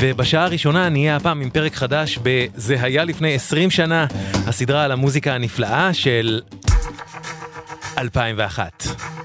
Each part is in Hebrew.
ובשעה הראשונה נהיה הפעם עם פרק חדש ב"זה היה לפני 20 שנה", הסדרה על המוזיקה הנפלאה של 2001.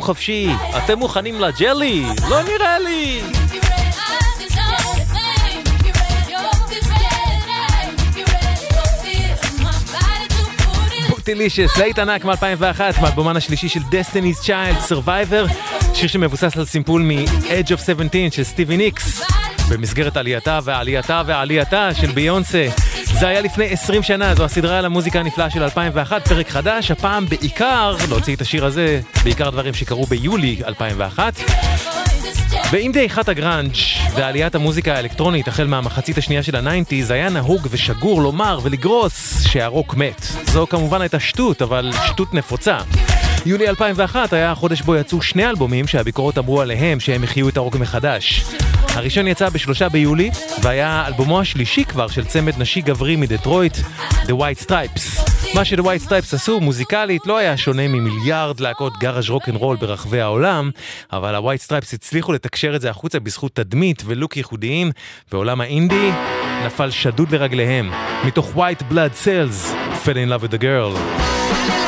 ובתרגום חופשי, אתם מוכנים לג'לי? לא נראה לי! בוטילישס, להיט ענק מ-2001, מאלבומן השלישי של Destiny's Child, Survivor, שיר שמבוסס על סימפול מ-Edge of 17 של סטיבי ניקס, במסגרת עלייתה ועלייתה ועלייתה של ביונסה. זה היה לפני 20 שנה, זו הסדרה על המוזיקה הנפלאה של 2001, פרק חדש, הפעם בעיקר, להוציא את השיר הזה, בעיקר דברים שקרו ביולי 2001. ועם דעיכת הגראנג' ועליית המוזיקה האלקטרונית החל מהמחצית השנייה של הניינטיז היה נהוג ושגור לומר ולגרוס שהרוק מת. זו כמובן הייתה שטות, אבל שטות נפוצה. יולי 2001 היה החודש בו יצאו שני אלבומים שהביקורות אמרו עליהם שהם החיו את הרוק מחדש. הראשון יצא בשלושה ביולי, והיה אלבומו השלישי כבר של צמד נשי גברי מדטרויט, The White Stripes. מה ש-The White Stripes עשו מוזיקלית לא היה שונה ממיליארד להקות גאראז' רוקנרול ברחבי העולם, אבל ה-White Stripes הצליחו לתקשר את זה החוצה בזכות תדמית ולוק ייחודיים, ועולם האינדי נפל שדוד לרגליהם. מתוך White Blood Cells, Fell in Love with the Girl.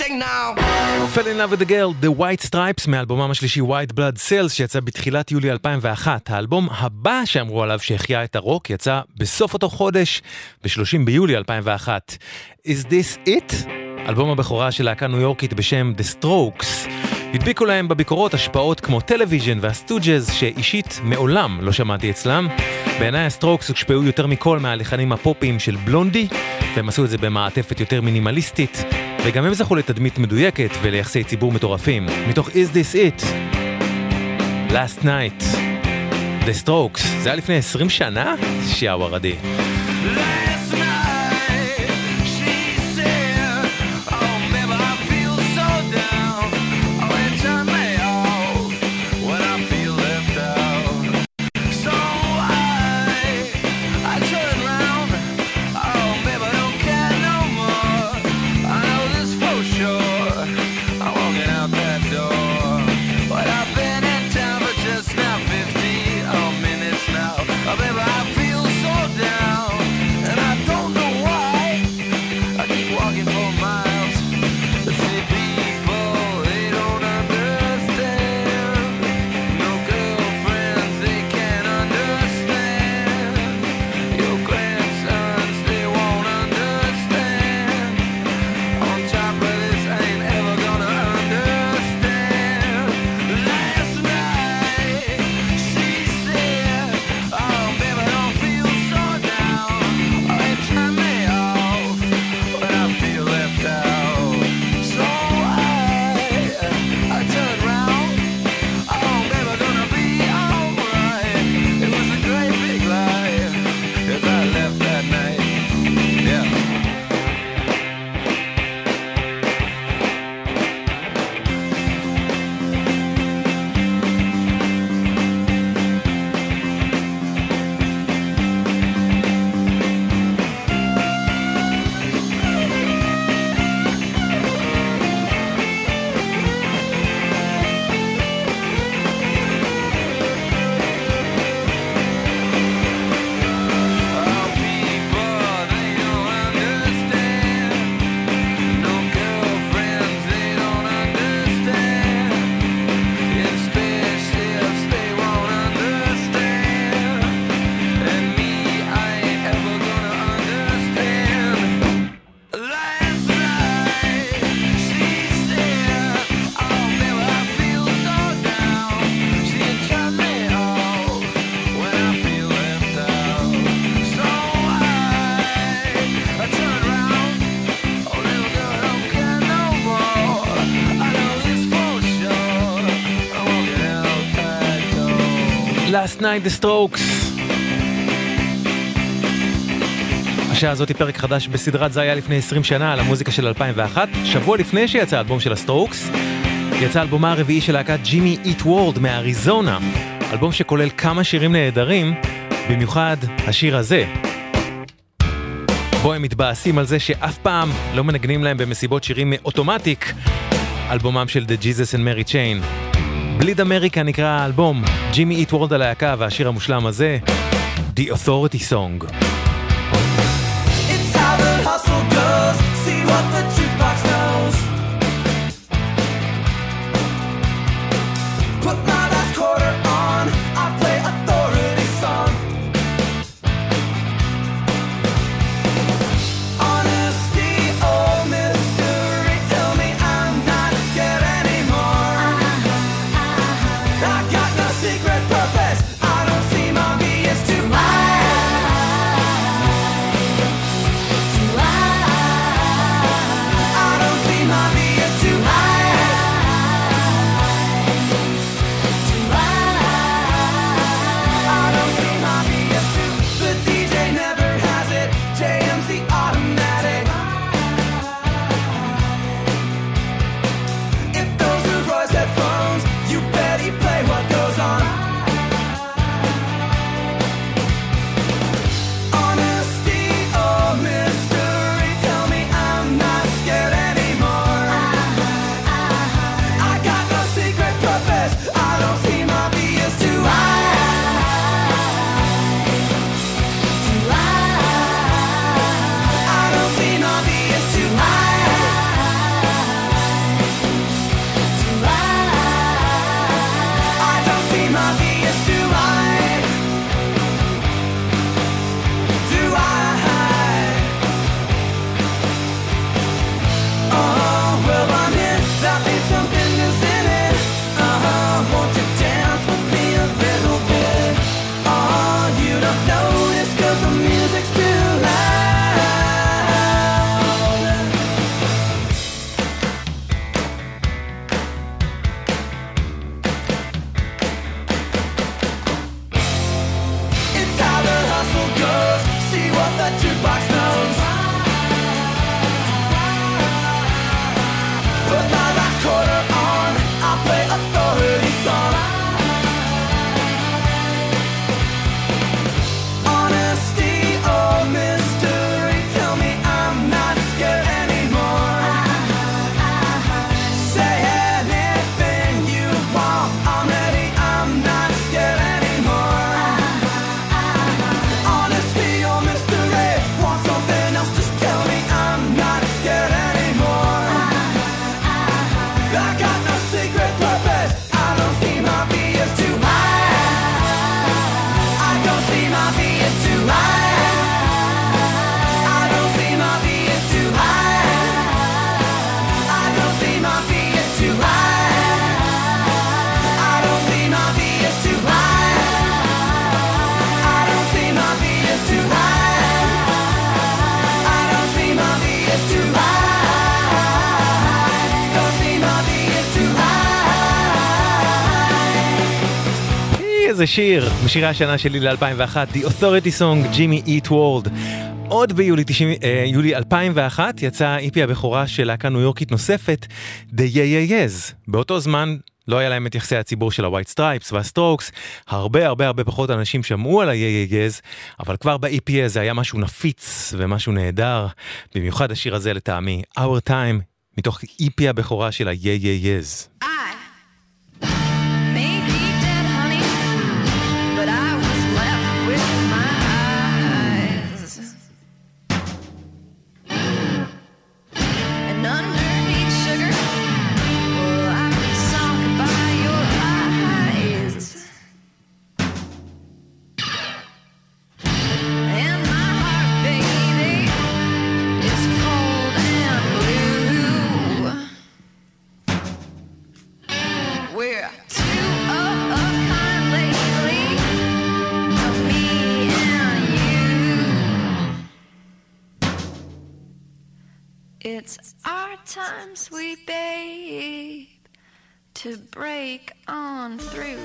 Repeating now. Fell in love with the girl, The White Stripes, מאלבומם השלישי White Blood Cells, שיצא בתחילת יולי 2001. האלבום הבא שאמרו עליו שהחיה את הרוק, יצא בסוף אותו חודש, ב-30 ביולי 2001. Is This It? אלבום הבכורה של להקה ניו יורקית בשם The Strokes. הדביקו להם בביקורות השפעות כמו טלוויז'ן והסטוג'ז, שאישית מעולם לא שמעתי אצלם. בעיניי הסטרוקס הושפעו יותר מכל מהלחנים הפופיים של בלונדי, והם עשו את זה במעטפת יותר מינימליסטית, וגם הם זכו לתדמית מדויקת וליחסי ציבור מטורפים. מתוך Is This It? Last Night. The Strokes. זה היה לפני 20 שנה? שיאו ערדי. Last Night The Strokes. השעה הזאת היא פרק חדש בסדרת זה היה לפני 20 שנה על המוזיקה של 2001. שבוע לפני שיצא האלבום של הסטרוקס, יצא אלבומה הרביעי של להקת ג'ימי איט וורד מאריזונה. אלבום שכולל כמה שירים נהדרים, במיוחד השיר הזה. בו הם מתבאסים על זה שאף פעם לא מנגנים להם במסיבות שירים מאוטומטיק, אלבומם של The Jesus and Mary Chain. בליד אמריקה נקרא האלבום, ג'ימי איט וורד הלהקה והשיר המושלם הזה, The Authority Song. It's how the hustle goes. See what the איזה שיר, משירי השנה שלי ל-2001, The Authority Song, ג'ימי Eat World. עוד ביולי 90, אה, יולי 2001 יצאה איפי הבכורה של להקה ניו יורקית נוספת, The Yeah Yeah Yeahs. באותו זמן לא היה להם את יחסי הציבור של ה-White Stripes וה-Strokes, הרבה הרבה הרבה פחות אנשים שמעו על ה-Yeah Yeah Yeahs, אבל כבר ב-EP הזה היה משהו נפיץ ומשהו נהדר, במיוחד השיר הזה לטעמי, Our Time, מתוך איפי הבכורה של ה-Yeah Yeah Yeahs. I sweet babe, to break on through.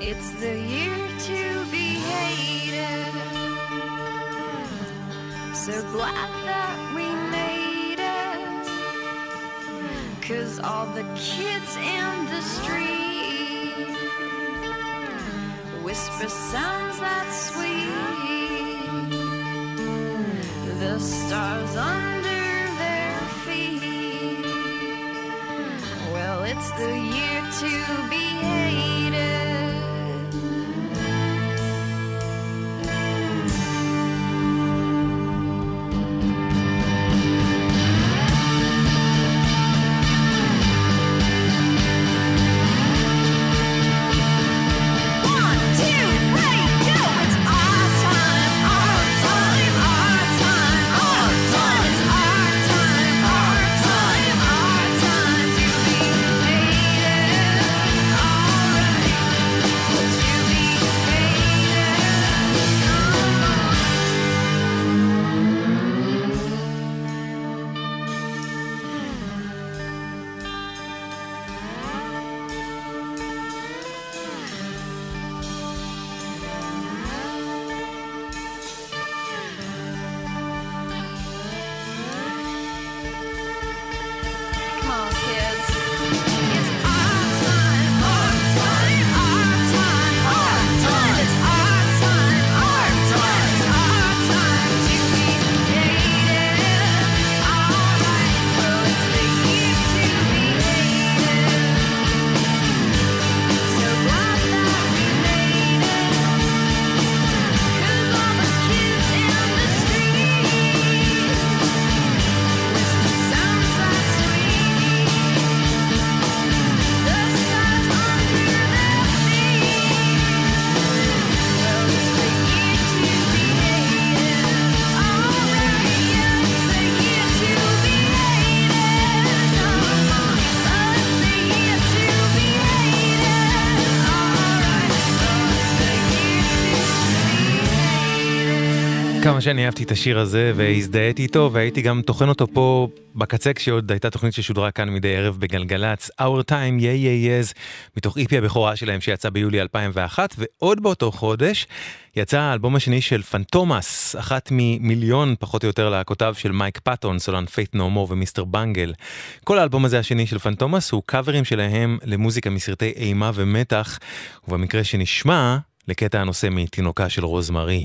It's the year to be hated. So glad that we made it. Cause all the kids in the street whisper sounds that sweet. The stars under their feet. Well, it's the year to be hated. שאני אהבתי את השיר הזה והזדהיתי איתו והייתי גם טוחן אותו פה בקצה כשעוד הייתה תוכנית ששודרה כאן מדי ערב בגלגלצ, Our Time, Yeah Yeah Yeahs, מתוך EP הבכורה שלהם שיצא ביולי 2001 ועוד באותו חודש יצא האלבום השני של פנטומאס, אחת ממיליון פחות או יותר להקותיו של מייק פאטון, סולן Faith No More ו Mr. Bungle. כל האלבום הזה השני של פנטומאס הוא קאברים שלהם למוזיקה מסרטי אימה ומתח, ובמקרה שנשמע לקטע הנושא מתינוקה של רוזמרי.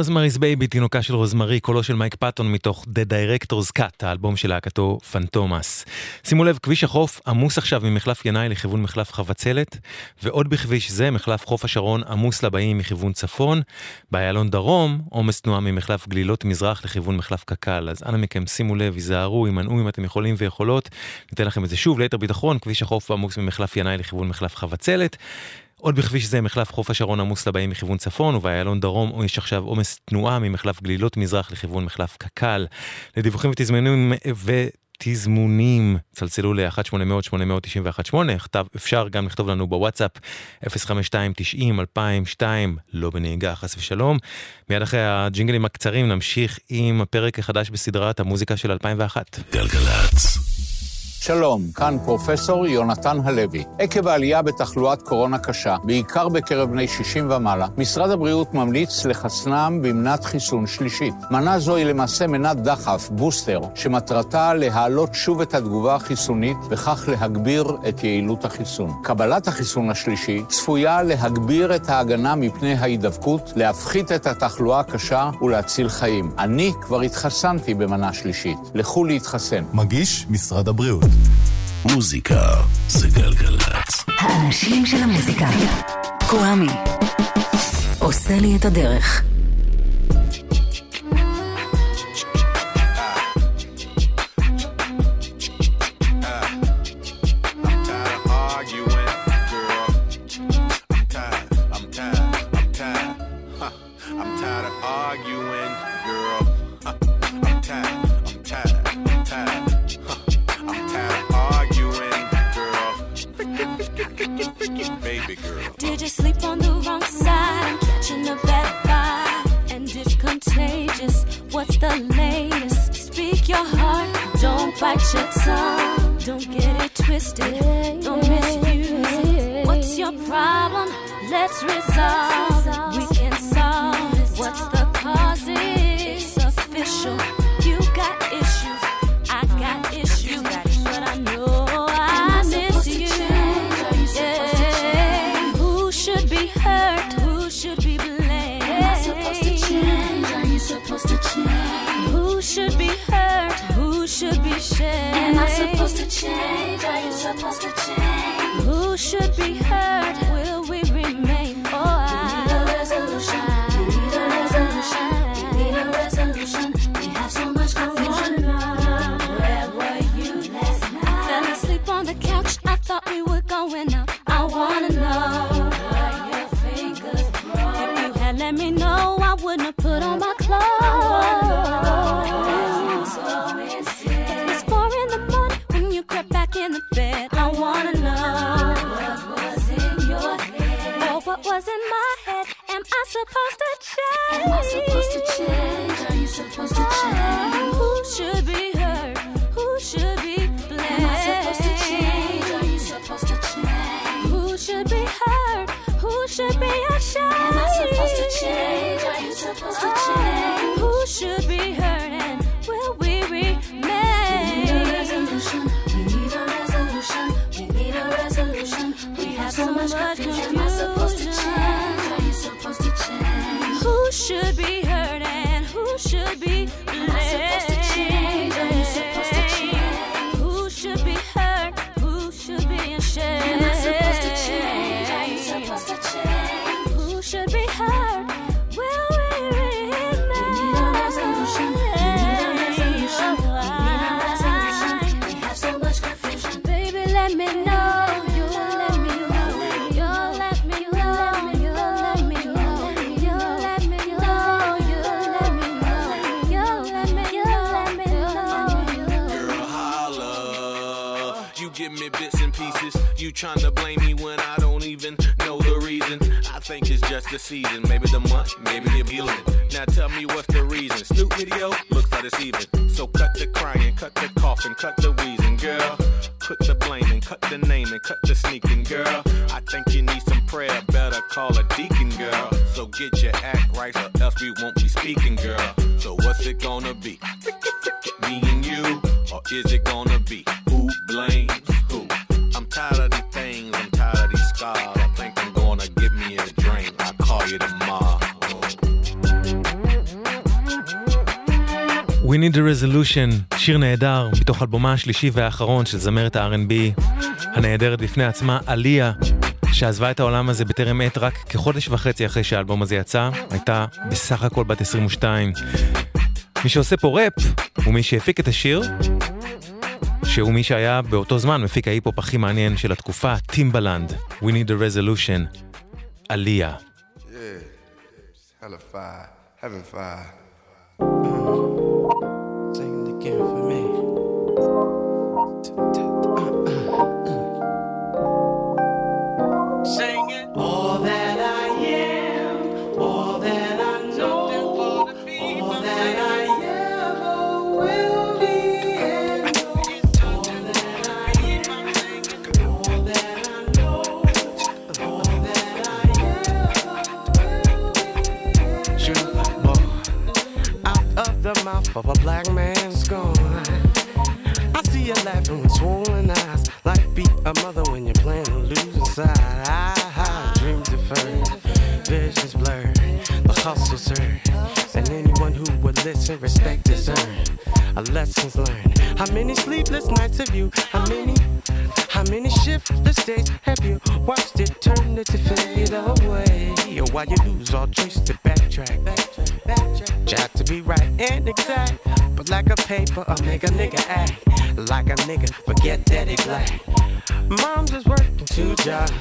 Rosemary's Baby, תינוקה של רוזמרי, קולו של מייק פאטון מתוך The Director's Cut, האלבום של להקתו פנטומאס. שימו לב, כביש החוף עמוס עכשיו ממחלף ינאי לכיוון מחלף חבצלת, ועוד בכביש זה, מחלף חוף השרון עמוס לבאים מכיוון צפון. באיילון דרום, עומס תנועה ממחלף גלילות מזרח לכיוון מחלף קק"ל. אז אנא מכם, שימו לב, היזהרו, הימנעו אם אתם יכולים ויכולות. ניתן לכם את זה שוב ליתר ביטחון, כביש החוף עמוס ממחלף ינאי לכיוון מחלף חבצלת. עוד בכביש זה מחלף חוף השרון עמוס לבאים מכיוון צפון, ובאיילון דרום יש עכשיו עומס תנועה ממחלף גלילות מזרח לכיוון מחלף קק"ל. לדיווחים ותזמונים ותזמונים, צלצלו ל-1-800-891-8, אפשר גם לכתוב לנו בוואטסאפ 052-90-2002, לא בנהיגה, חס ושלום. מיד אחרי הג'ינגלים הקצרים נמשיך עם הפרק החדש בסדרת המוזיקה של 2001. גלגלצ. שלום, כאן פרופסור יונתן הלוי. עקב העלייה בתחלואת קורונה קשה, בעיקר בקרב בני 60 ומעלה, משרד הבריאות ממליץ לחסנם במנת חיסון שלישית. מנה זו היא למעשה מנת דחף, בוסטר, שמטרתה להעלות שוב את התגובה החיסונית, וכך להגביר את יעילות החיסון. קבלת החיסון השלישי צפויה להגביר את ההגנה מפני ההידבקות, להפחית את התחלואה הקשה ולהציל חיים. אני כבר התחסנתי במנה שלישית. לכו להתחסן. מגיש משרד הבריאות. מוזיקה זה גלגלצ. האנשים של המוזיקה. קוואמי. עושה לי את הדרך. Need a Resolution, שיר נהדר, מתוך אלבומה השלישי והאחרון של זמרת ה-R&B הנהדרת בפני עצמה, אליה, שעזבה את העולם הזה בטרם עת רק כחודש וחצי אחרי שהאלבום הזה יצא, הייתה בסך הכל בת 22. מי שעושה פה ראפ הוא מי שהפיק את השיר, שהוא מי שהיה באותו זמן מפיק ההיפ-הופ הכי מעניין של התקופה, טימבלנד, We Need a Resolution, אליה. Yeah, having fire. for a black man's gone. I see you laughing with swollen eyes. Life beat a mother when you're playing to lose sight. I, I dream deferred, visions blurred, the hustle's earned. And anyone who would listen, respect is earned. A lesson's learned. How many sleepless nights have you? How many? How many shiftless days have you watched it turn eternity fade away? While you lose all trace to backtrack, backtrack, backtrack. Try to be right and exact, but like a paper, I make a nigga act like a nigga. Forget that he black. Mom's is working two jobs,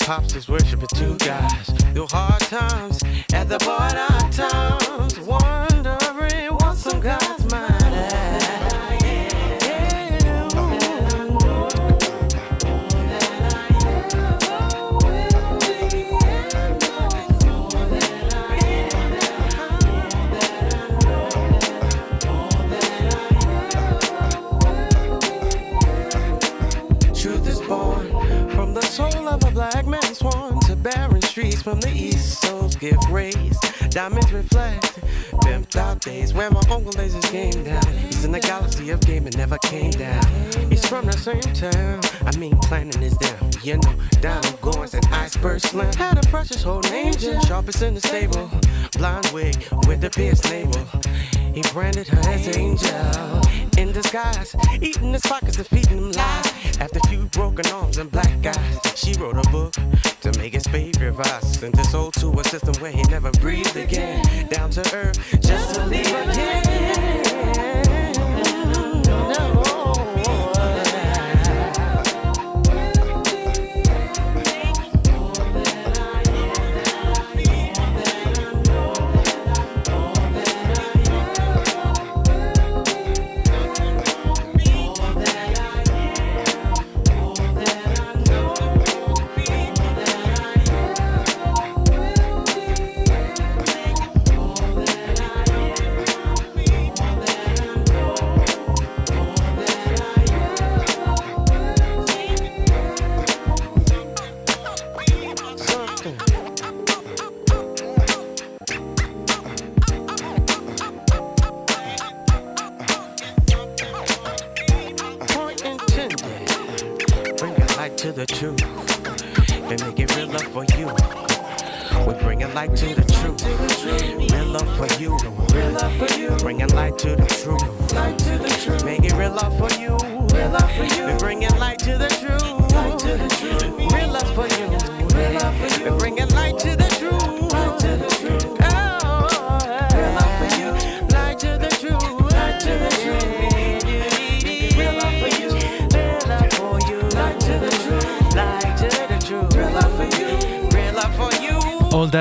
pops is worshiping two guys. Through hard times, at the border times, wondering what some God's streets from the east. Souls give rays, diamonds reflect. Pimped out days where my uncle lays his game down. He's in the galaxy of game never came down. He's from the same town. I mean, planning is down. You know, Donald Goins and Iceberg Slim had a precious old angel, sharpest in the stable. Blind wig with the pierced navel. He branded her as angel in disguise, eating his pockets and feeding him lies. After a few broken arms and black eyes, she wrote a book to make his favorite vice. Sent his soul to a system where he never breathed again. Down to earth, just to leave again. Light to the truth. Real love for you. Real love for you. Bring light to the truth. Light to the truth. Make it real love for you.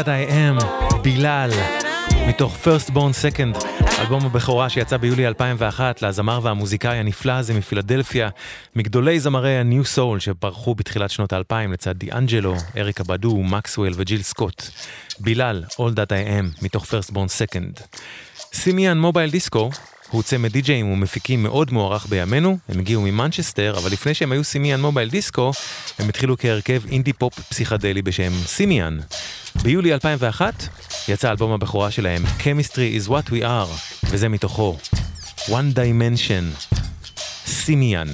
That I Am, בילאל, מתוך First Born Second, אלבום הבכורה שיצא ביולי 2001 לזמר והמוזיקאי הנפלא הזה מפילדלפיה, מגדולי זמרי ה- Neo Soul שפרחו בתחילת שנות האלפיים לצד דיאנג'לו, אריקה בדו, מקסוול וג'יל סקוט. בילאל, All That I Am, מתוך First Born Second. Simian Mobile Disco הוא צמד די-ג'אים ומפיקים מאוד מוערך בימינו, הם הגיעו ממנצ'סטר, אבל לפני שהם היו Simian Mobile Disco, הם התחילו כהרכב אינדי פופ פסיכדלי בשם סימיאן. ביולי 2001 יצא אלבום הבכורה שלהם, Chemistry is what we are, וזה מתוכו, One Dimension, סימיאן.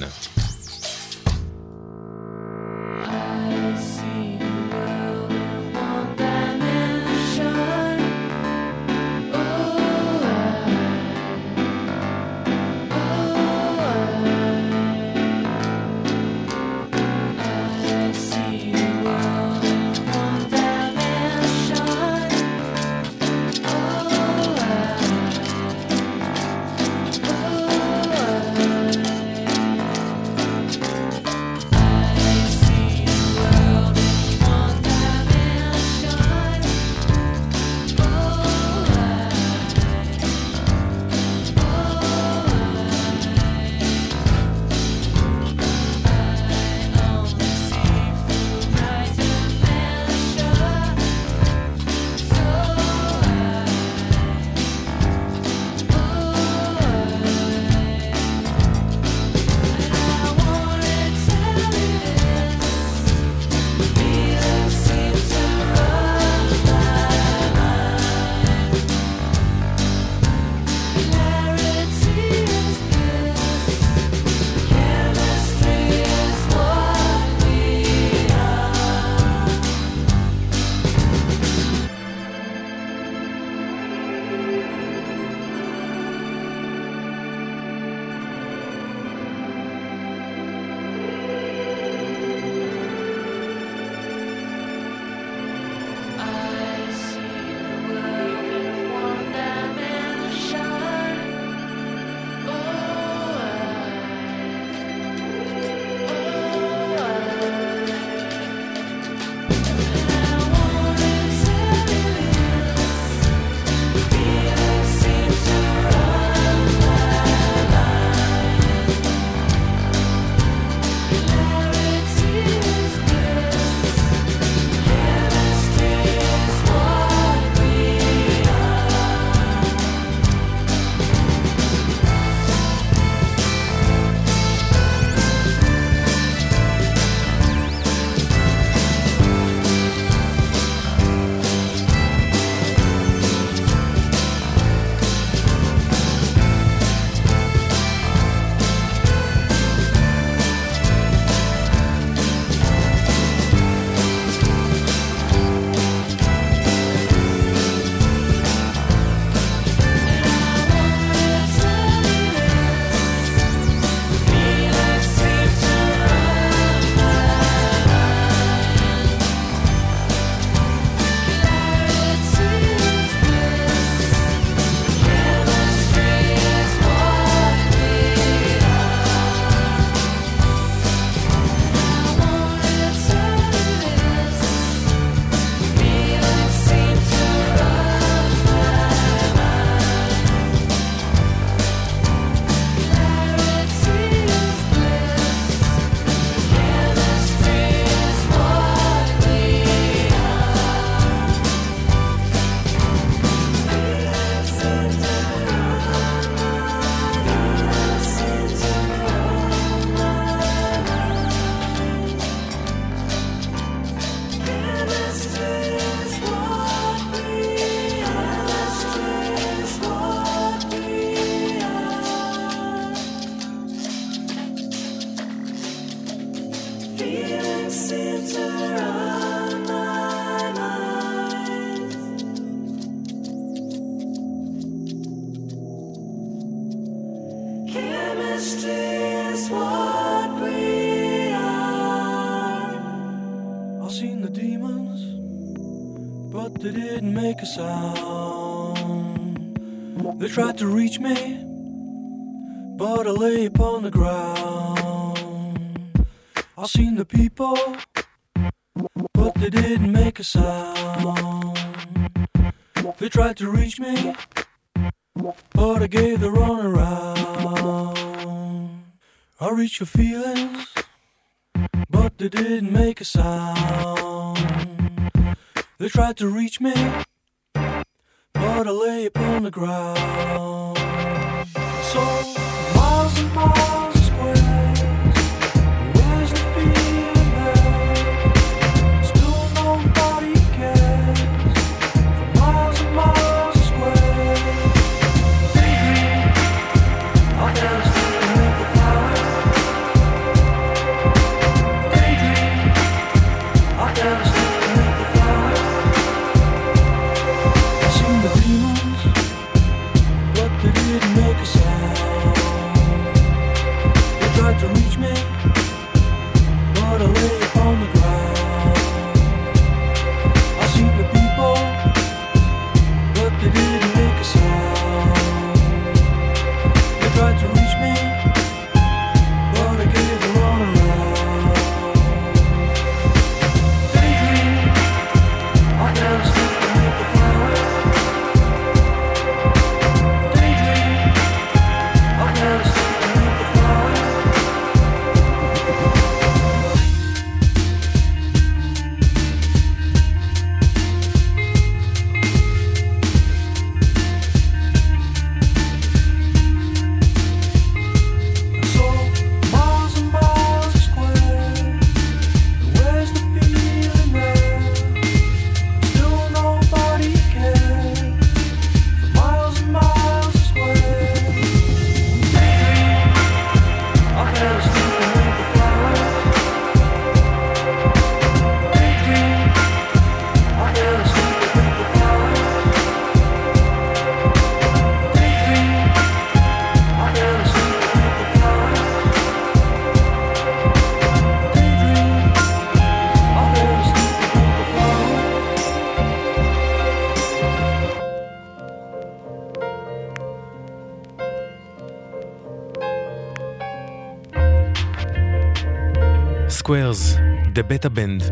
The Beta Band,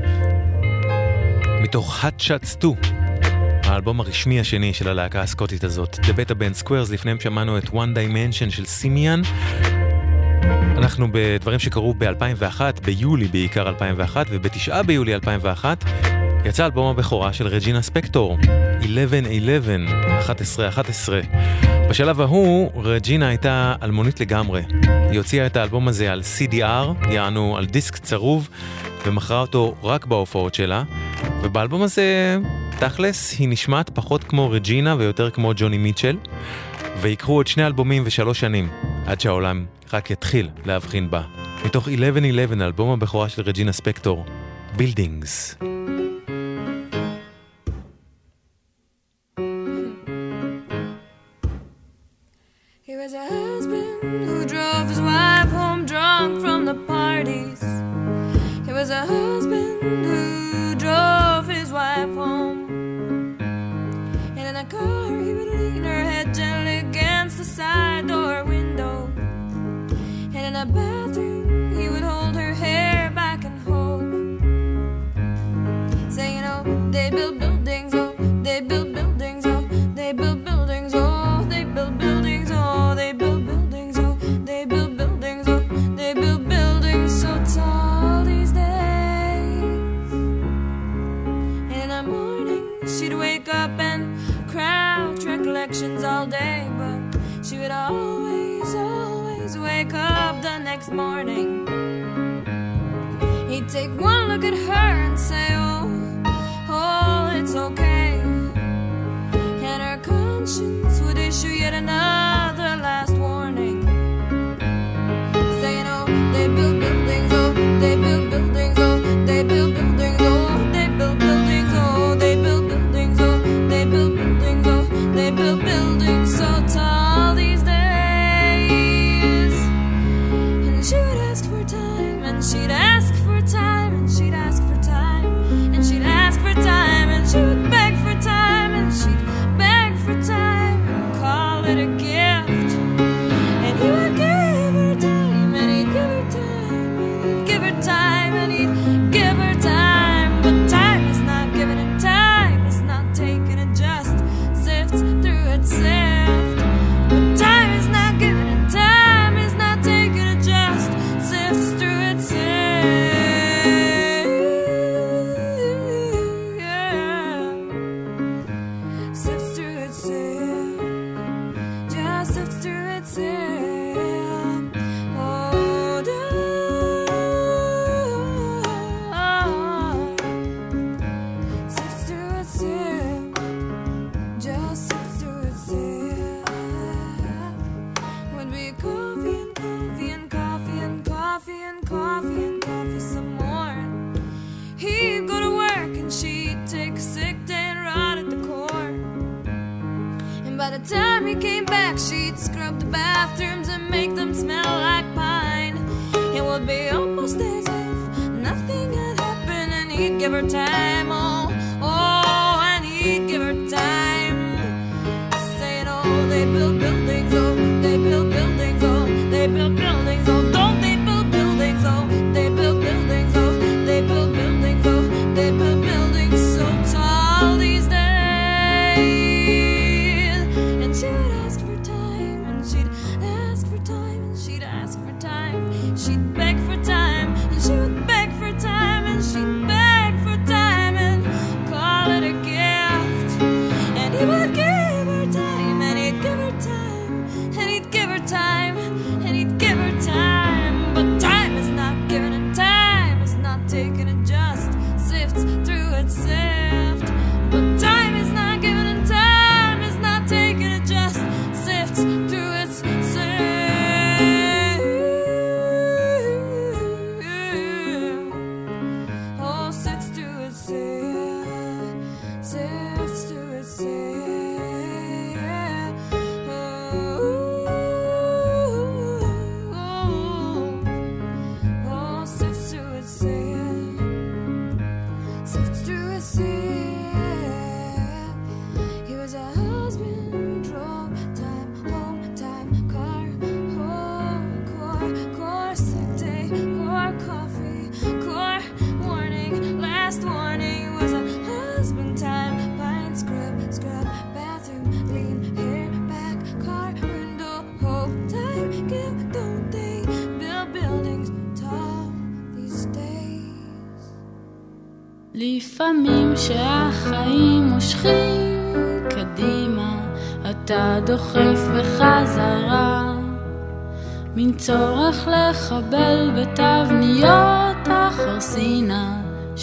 מתוך Hot Shots 2, האלבום הרשמי השני של הלהקה הסקוטית הזאת, The Beta Band Squares, לפניהם שמענו את One Dimension של סימיאן. אנחנו בדברים שקרו ב-2001, ביולי בעיקר 2001, וב-9 ביולי 2001 יצא אלבום הבכורה של רג'ינה ספקטור, 11-11, 11-11. בשלב ההוא, רג'ינה הייתה אלמונית לגמרי. היא הוציאה את האלבום הזה על CDR, יענו על דיסק צרוב, ומכרה אותו רק בהופעות שלה, ובאלבום הזה, תכלס, היא נשמעת פחות כמו רג'ינה ויותר כמו ג'וני מיטשל, ויקחו עוד שני אלבומים ושלוש שנים, עד שהעולם רק יתחיל להבחין בה. מתוך 11-11, אלבום הבכורה של רג'ינה ספקטור, Buildings.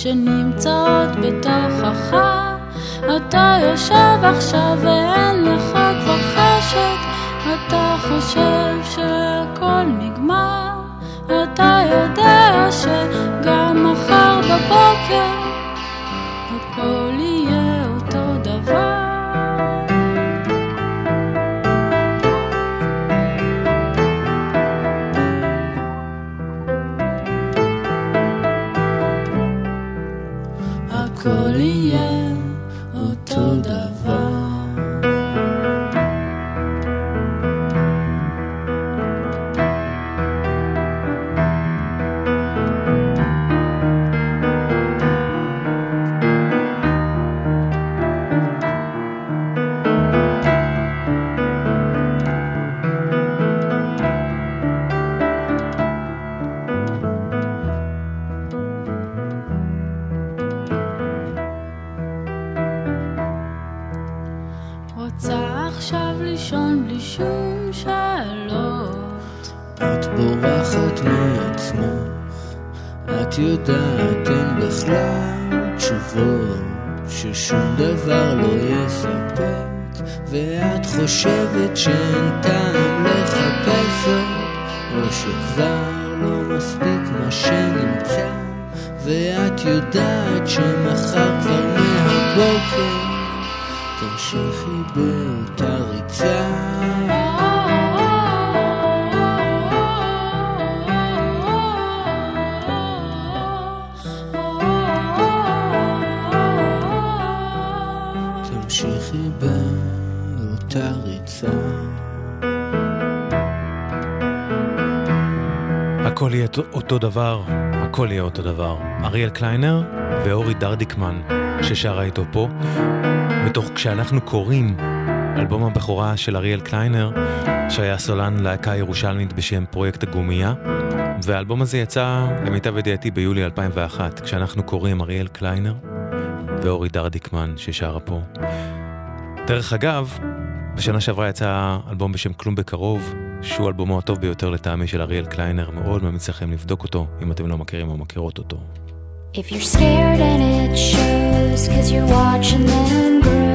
שנמצאות בתוכך. אתה יושב עכשיו ואין לך כבר חשק, אתה חושב שהכל נגמר, אתה יודע שגם מחר בבוקר דבר, הכל יהיה אותו דבר. אריאל קליינר ואורי דרדיקמן, ששרה איתו פה, מתוך כשאנחנו קוראים אלבום הבכורה של אריאל קליינר, שהיה סולן להקה ירושלמית בשם פרויקט הגומייה, והאלבום הזה יצא, למיטב ידיעתי, ביולי 2001, כשאנחנו קוראים אריאל קליינר ואורי דרדיקמן, ששרה פה. דרך אגב, בשנה שעברה יצא אלבום בשם כלום בקרוב, שהוא אלבומו הטוב ביותר לטעמי של אריאל קליינר, מאוד ממליץ לכם לבדוק אותו, אם אתם לא מכירים או מכירות אותו. If you're scared and it shows, cause you're watching them grow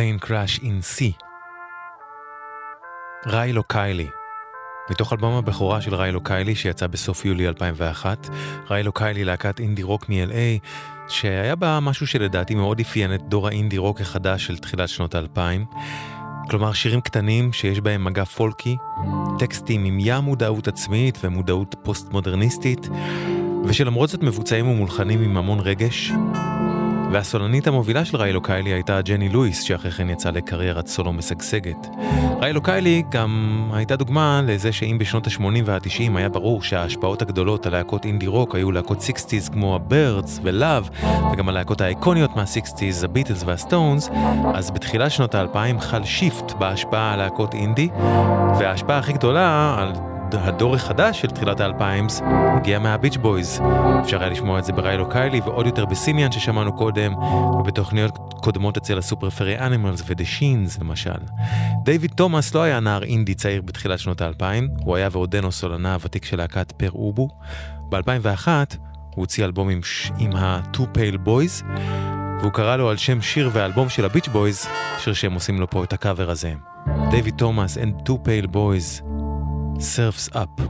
Plane Crash in C. ריילו קיילי. מתוך אלבום הבכורה של ריילו קיילי שיצא בסוף יולי 2001. ריילו קיילי להקת אינדי רוק מ-LA שהיה בה משהו שלדעתי מאוד אפיין את דור האינדי רוק החדש של תחילת שנות האלפיים. כלומר שירים קטנים שיש בהם מגע פולקי, טקסטים עם ים מודעות עצמית ומודעות פוסט-מודרניסטית, ושלמרות זאת מבוצעים ומולחנים עם המון רגש. והסולנית המובילה של ריילו קיילי הייתה ג'ני לואיס, שאחרי כן יצאה לקריירת סולו משגשגת. ריילו קיילי גם הייתה דוגמה לזה שאם בשנות ה-80 וה-90 היה ברור שההשפעות הגדולות על להקות אינדי רוק היו להקות 60's כמו הבירדס ולאב, וגם הלהקות האיקוניות מה-60's, הביטלס והסטונס, אז בתחילת שנות ה-2000 חל shift בהשפעה על להקות אינדי, וההשפעה הכי גדולה על הדור החדש של תחילת האלפיים הגיע מהביץ' בויז. אפשר היה לשמוע את זה בריילו קיילי ועוד יותר בסימיאן ששמענו קודם ובתוכניות קודמות אצל הסופר פרי אנימלס ודה שינס למשל. דיוויד תומאס לא היה נער אינדי צעיר בתחילת שנות האלפיים, הוא היה ועודנו סולנה הוותיק של להקת פר אובו. ב-2001 הוא הוציא אלבום עם, עם ה-Two Pale Boys והוא קרא לו על שם שיר והאלבום של הביץ' בויז, שיר שהם עושים לו פה את הקאבר הזה. דיוויד תומאס and Two Pale Boys Surfs Up.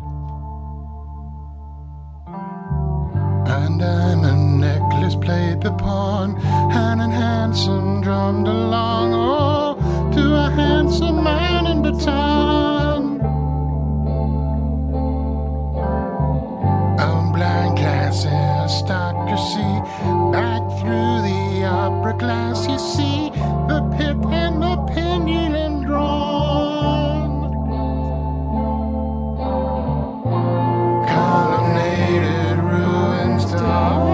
And a necklace played the pawn, and an handsome drummed along, oh, to a handsome man in baton. A blind glass aristocracy, back through the opera glass, you see the pit and the pendulum Oh.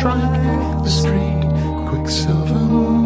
Strike the street, quicksilver moon.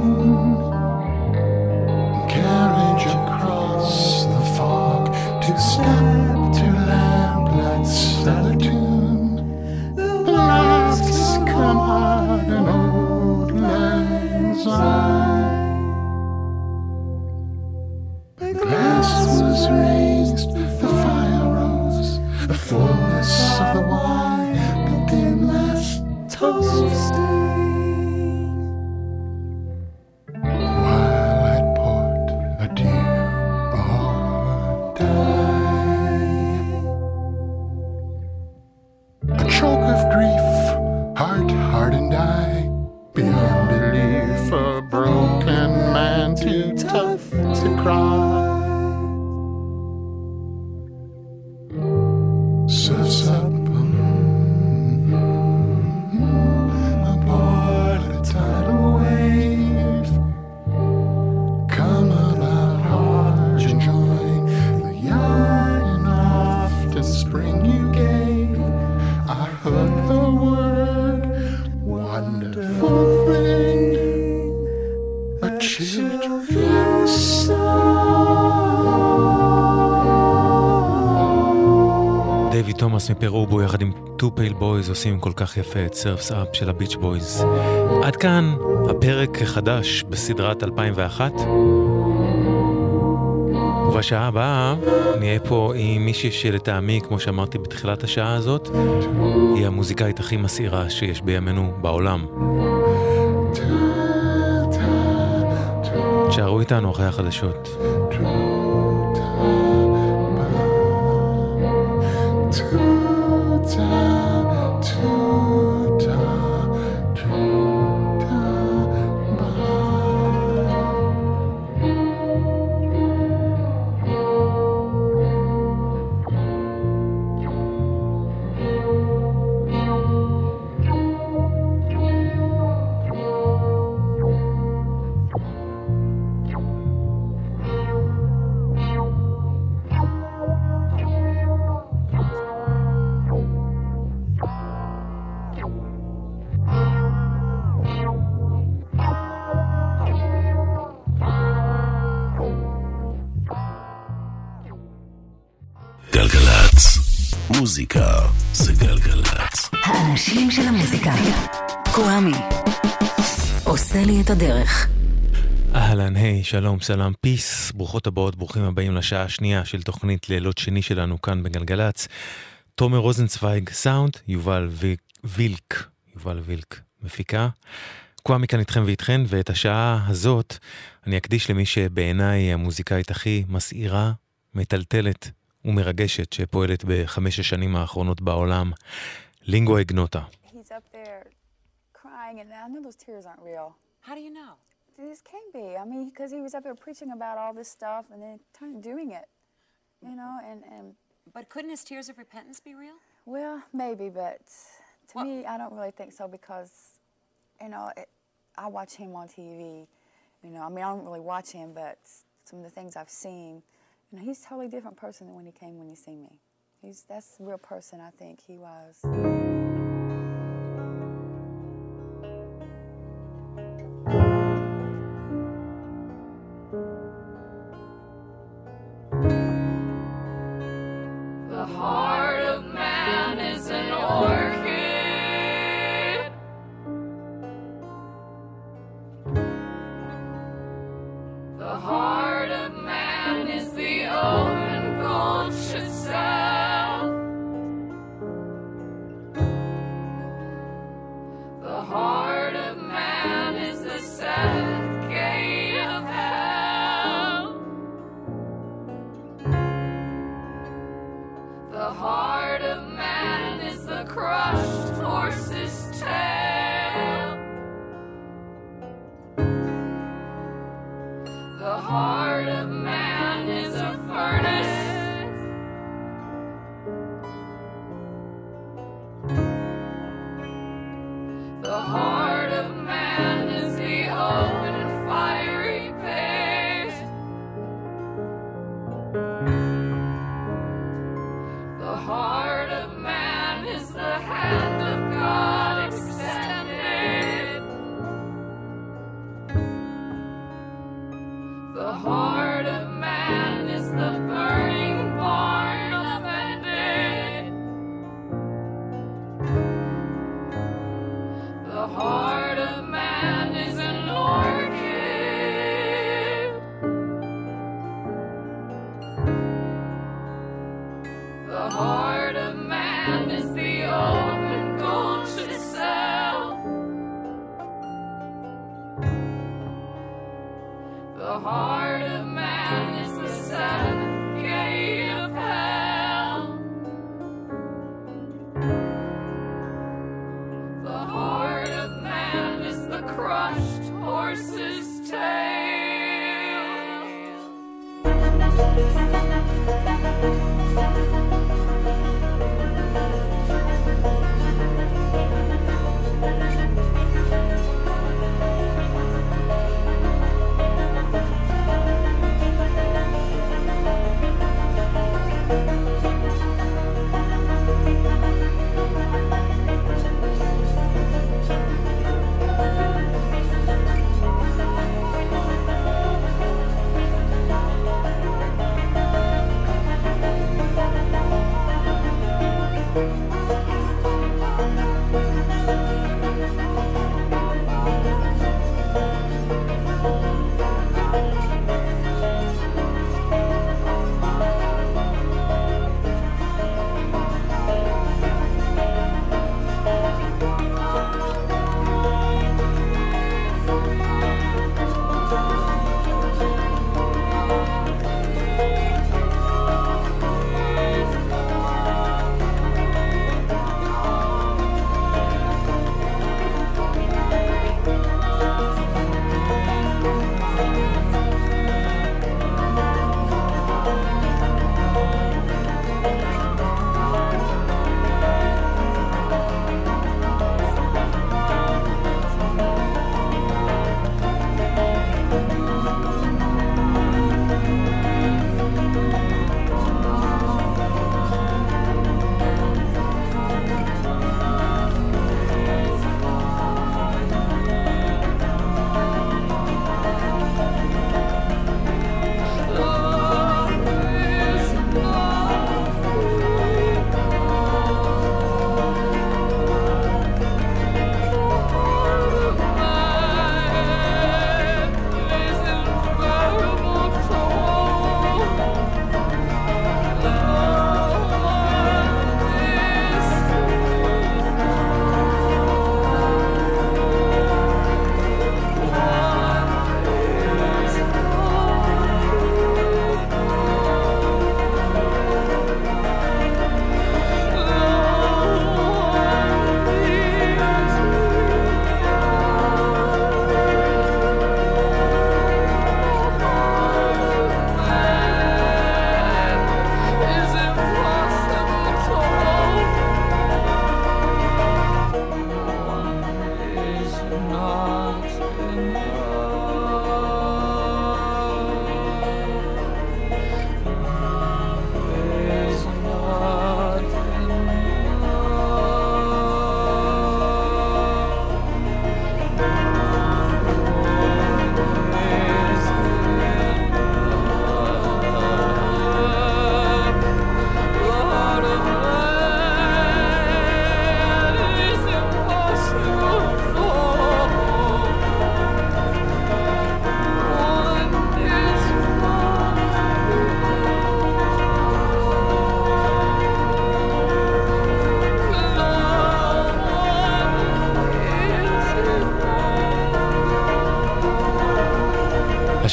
תומאס מפר אובו יחד עם Two Pale Boys עושים כל כך יפה את Surf's Up של הביץ' בויז. עד כאן הפרק החדש בסדרת 2001. ובשעה הבאה נהיה פה עם מישהי שלטעמי, כמו שאמרתי בתחילת השעה הזאת, היא המוזיקאית הכי מסעירה שיש בימינו בעולם. תשארו איתנו אחרי החדשות. שלום, סלאם, פיס, ברוכות הבאות, ברוכים הבאים לשעה השנייה של תוכנית לילות שני שלנו כאן בגלגלצ. תומר רוזנצוויג, סאונד, יובל ו- וילק, יובל וילק, מפיקה. קוואמי כאן איתכם ואיתכן, ואת השעה הזאת אני אקדיש למי שבעיניי היא המוזיקאית הכי מסעירה, מטלטלת ומרגשת שפועלת בחמש השנים האחרונות בעולם, לינגו אגנוטה. He's up there crying, and I know those tears aren't real. How do you know? These can't be. I mean, because he was up there preaching about all this stuff and then doing it, you know, and, and But couldn't his tears of repentance be real? well, maybe, but to me, I don't really think so because, you know, it, I watch him on TV. You know, I mean, I don't really watch him, but some of the things I've seen, you know, he's a totally different person than when he came when he see me. He's that's the real person I think he was.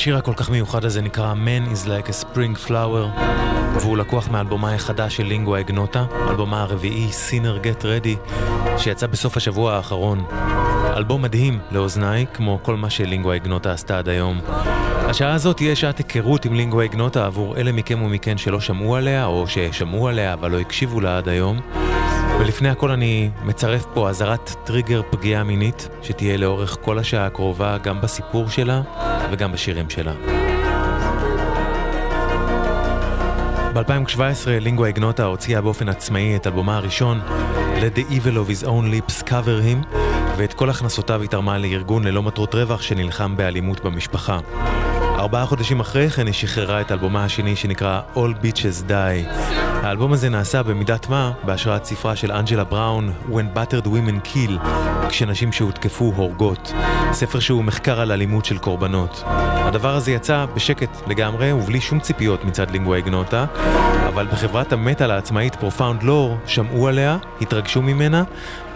השיר הכל כך מיוחד הזה נקרא Man is like a spring flower והוא לקוח מאלבומה החדש של לינגווה אגנוטה, אלבומה הרביעי Sinner Get Ready שיצא בסוף השבוע האחרון. אלבום מדהים לאוזניי, כמו כל מה שלינגווה אגנוטה עשתה עד היום. השעה הזאת תהיה שעת היכרות עם לינגווה אגנוטה עבור אלה מכם ומכן שלא שמעו עליה, או ששמעו עליה אבל לא הקשיבו לה עד היום. ולפני הכל אני מצרף פה אזהרת טריגר פגיעה מינית, שתהיה לאורך כל השעה הקרובה גם בסיפור שלה וגם בשירים שלה. ב-2017 לינגווה אגנוטה הוציאה באופן עצמאי את אלבומה הראשון, Let the Evil of His Own Lips Cover Him, ואת כל הכנסותיו היא תרמה לארגון ללא מטרות רווח שנלחם באלימות במשפחה. ארבעה חודשים אחרי כן היא שחררה את אלבומה השני שנקרא All Bitches Die. האלבום הזה נעשה במידת מה בהשראת ספרה של אנג'לה בראון When Battered Women Kill, כשנשים שהותקפו הורגות. ספר שהוא מחקר על אלימות של קורבנות. הדבר הזה יצא בשקט לגמרי ובלי שום ציפיות מצד לינגווה איגנוטה, אבל בחברת המטאל העצמאית פרופאונד לור שמעו עליה, התרגשו ממנה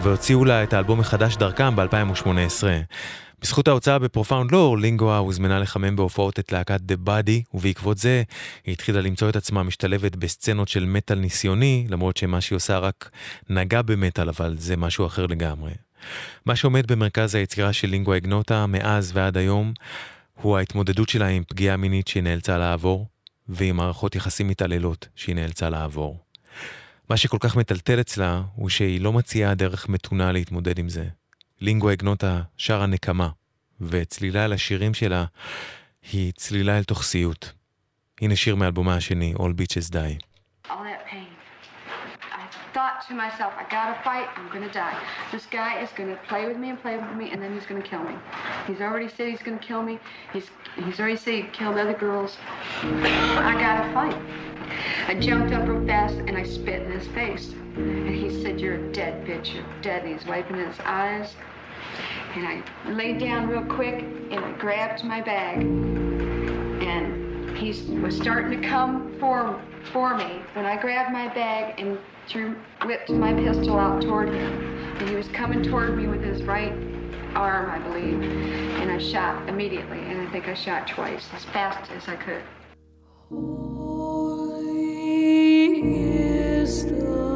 והוציאו לה את האלבום מחדש דרכם ב-2018. בזכות ההוצאה בפרופאונד לור, לינגווה הוזמנה לחמם בהופעות את להקת The Body, ובעקבות זה היא התחילה למצוא את עצמה משתלבת בסצנות של מטאל ניסיוני, למרות שמה שהיא עושה רק נגע במטאל, אבל זה משהו אחר לגמרי. מה שעומד במרכז היצירה של לינגואה אגנוטה מאז ועד היום, הוא ההתמודדות שלה עם פגיעה מינית שהיא נאלצה לעבור, ועם מערכות יחסים מתעללות שהיא נאלצה לעבור. מה שכל כך מטלטל אצלה, הוא שהיא לא מציעה דרך מתונה להתמודד עם זה. לינגו אגנוטה שרה נקמה, וצלילה לשירים שלה היא צלילה אל תוך סיוט. הנה שיר מאלבומה השני, All Bitches Die. all that pain. Thought to myself, I gotta fight, I'm gonna die. This guy is gonna play with me and play with me, and then he's gonna kill me. He's already said he's gonna kill me. He's he's already said he killed other girls. I gotta fight. I jumped up real fast and I spit in his face. And he said, You're a dead bitch, you're dead. And he's wiping his eyes. And I laid down real quick and I grabbed my bag. And he was starting to come for, for me when I grabbed my bag and threw, whipped my pistol out toward him. And he was coming toward me with his right arm, I believe. And I shot immediately. And I think I shot twice, as fast as I could. is thy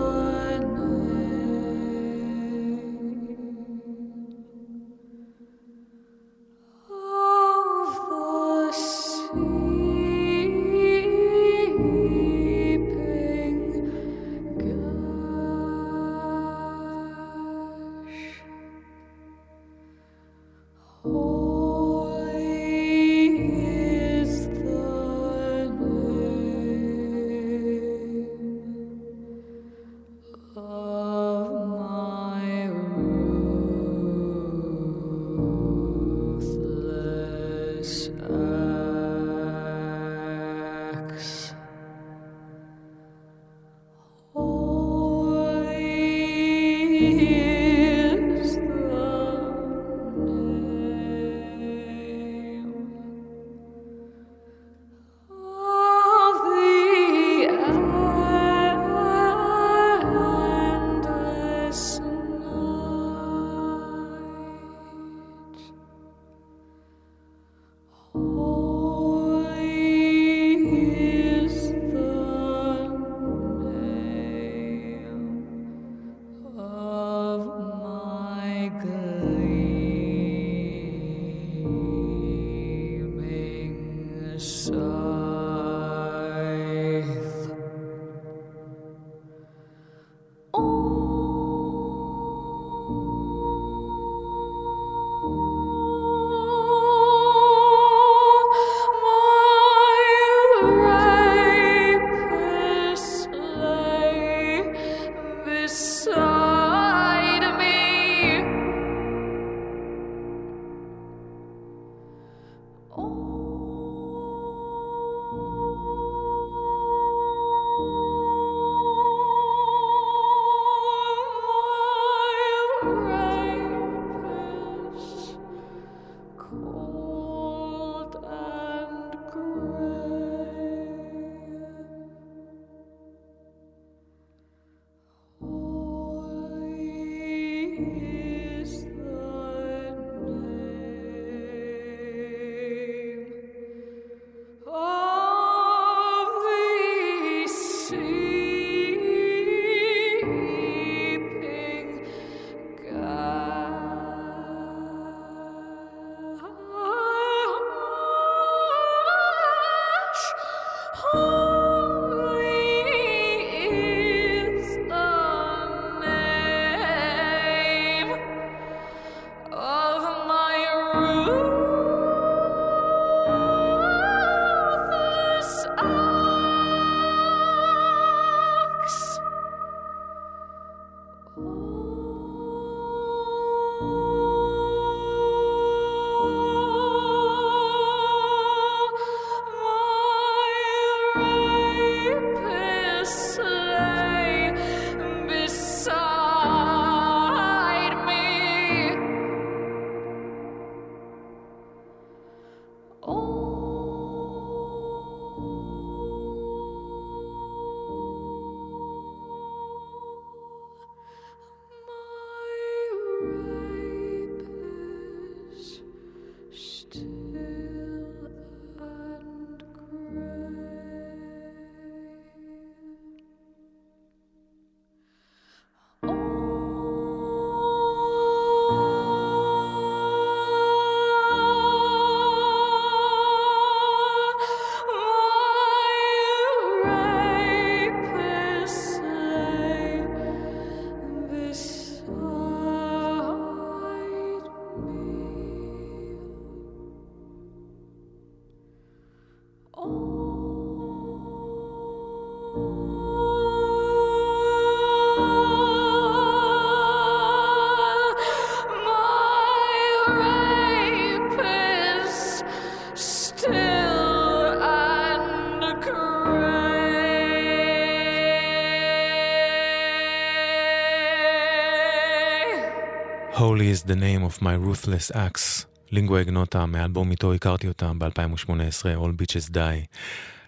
my ruthless axe. לינגווה אגנוטה, מאלבום איתו הכרתי אותה ב-2018, All Bitches Die.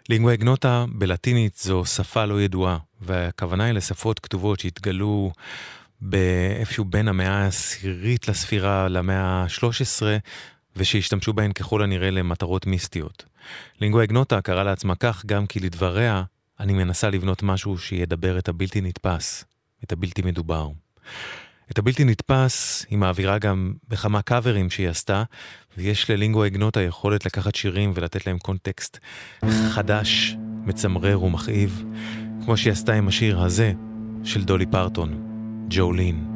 לינגווה אגנוטה בלטינית זו שפה לא ידועה, והכוונה היא לשפות כתובות שהתגלו באיפשהו בין המאה העשירית לספירה למאה ה-13, ושהשתמשו בהן ככל הנראה למטרות מיסטיות. לינגווה אגנוטה קרא לעצמה כך גם כי לדבריה, אני מנסה לבנות משהו שידבר את הבלתי נתפס, את הבלתי מדובר. את הבלתי נתפס היא מעבירה גם בכמה קאברים שהיא עשתה, ויש ללינגו אגנוטה יכולת לקחת שירים ולתת להם קונטקסט חדש, מצמרר ומכאיב, כמו שהיא עשתה עם השיר הזה של דולי פרטון, ג'ולין.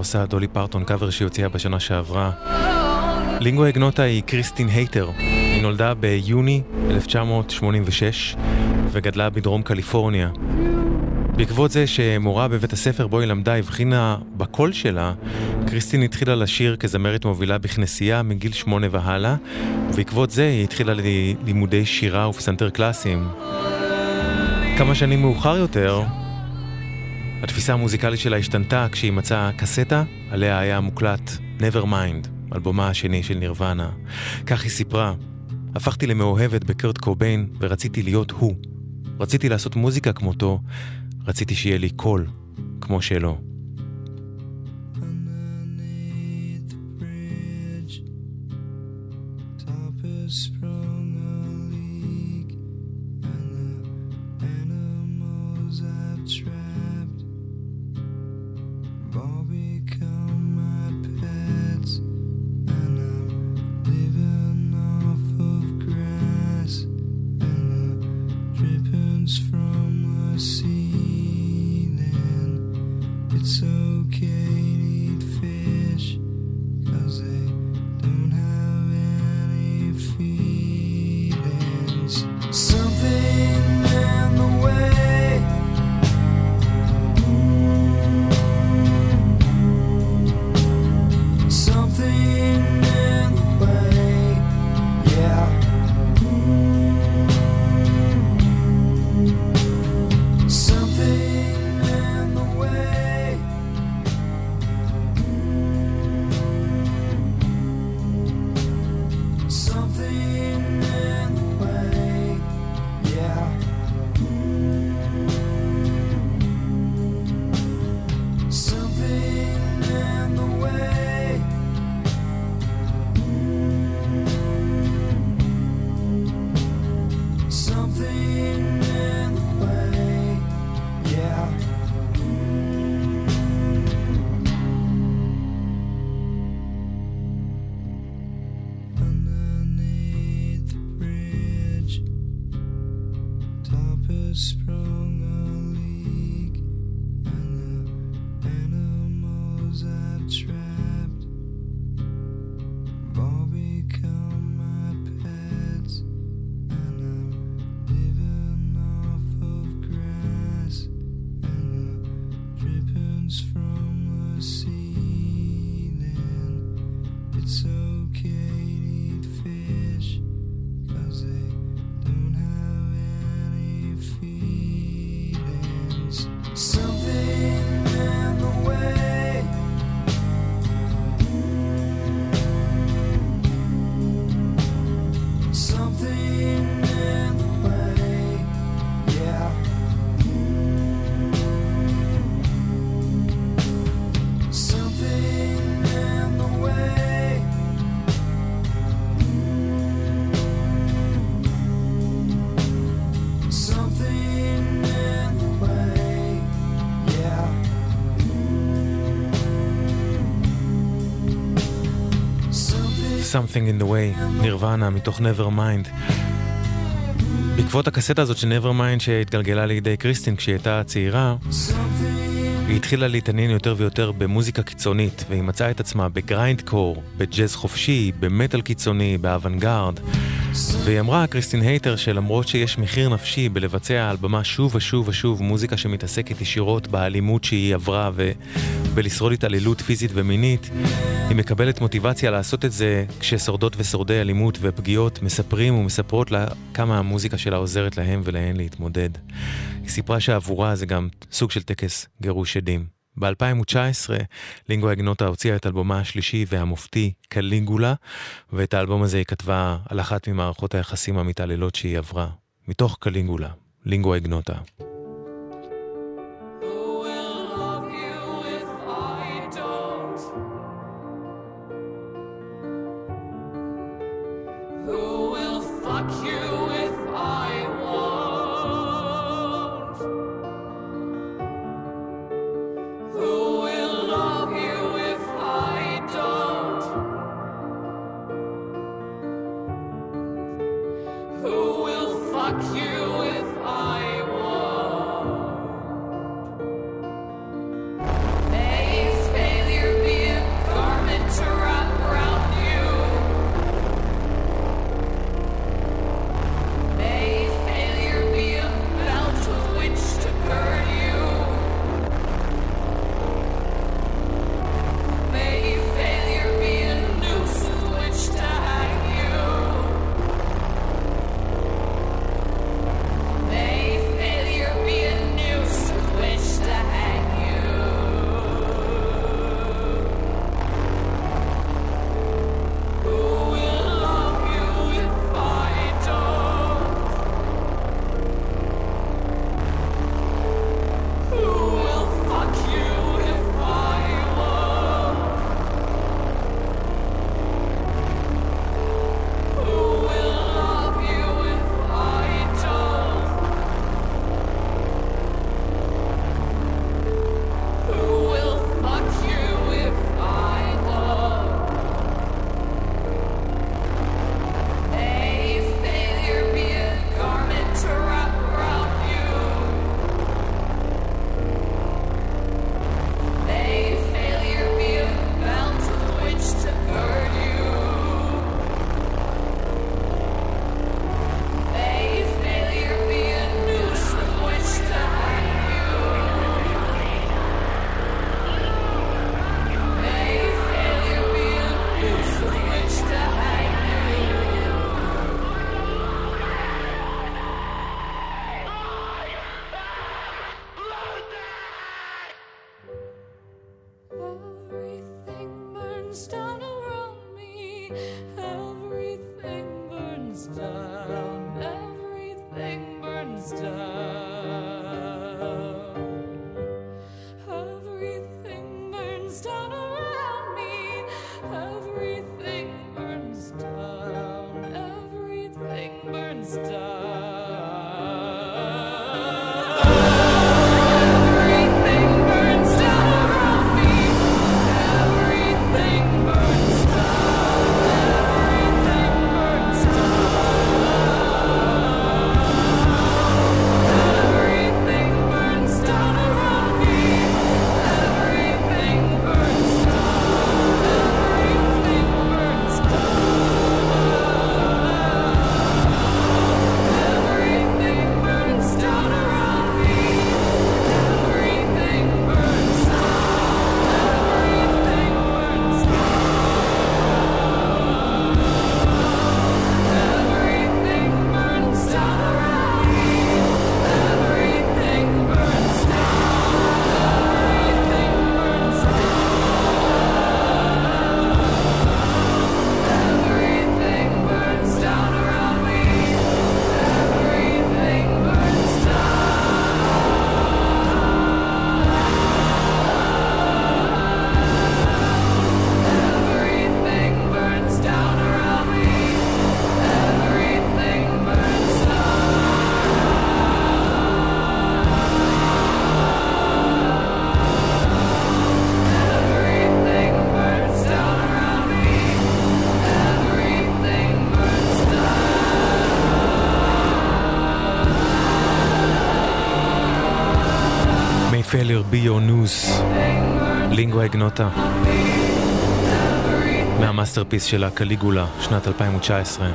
עושה דולי פרטון קאבר שהיא הוציאה בשנה שעברה. לינגווה איגנוטה היא קריסטין הייטר. היא נולדה ביוני 1986 וגדלה בדרום קליפורניה. בעקבות זה שמורה בבית הספר בו היא למדה הבחינה בקול שלה, קריסטין התחילה לשיר כזמרת מובילה בכנסייה מגיל שמונה והלאה, ובעקבות זה היא התחילה לימודי שירה ופסנתר קלאסיים. כמה שנים מאוחר יותר, התפיסה המוזיקלית שלה השתנתה כשהיא מצאה קסטה, עליה היה מוקלט Nevermind, אלבומה השני של נירוונה. כך היא סיפרה, הפכתי למאוהבת בקרט קוביין ורציתי להיות הוא. רציתי לעשות מוזיקה כמותו, רציתי שיהיה לי קול כמו שלו. Something in the way, נירוונה, מתוך Nevermind. בעקבות הקסטה הזאת של Nevermind שהתגלגלה לידי קריסטין כשהיא הייתה צעירה, היא התחילה להתעניין יותר ויותר במוזיקה קיצונית, והיא מצאה את עצמה ב grindcore, בג'אז חופשי, במטאל קיצוני, באוונגרד. והיא אמרה, קריסטין הייטר, שלמרות שיש מחיר נפשי בלבצע על במה שוב ושוב ושוב מוזיקה שמתעסקת ישירות באלימות שהיא עברה ובלשרוד התעללות פיזית ומינית, היא מקבלת מוטיבציה לעשות את זה כששורדות ושורדי אלימות ופגיעות מספרים ומספרות לה כמה המוזיקה שלה עוזרת להם ולהן להתמודד. היא סיפרה שעבורה זה גם סוג של טקס גירוש עדים. ב-2019 לינגו אגנוטה הוציאה את אלבומה השלישי והמופתי קלינגולה, ואת האלבום הזה היא כתבה על אחת ממערכות היחסים המתעללות שהיא עברה. מתוך קלינגולה, לינגו אגנוטה. May failure be your noose, לינגווה איגנוטה. מה masterpiece שלה, קליגולה, שנת 2019.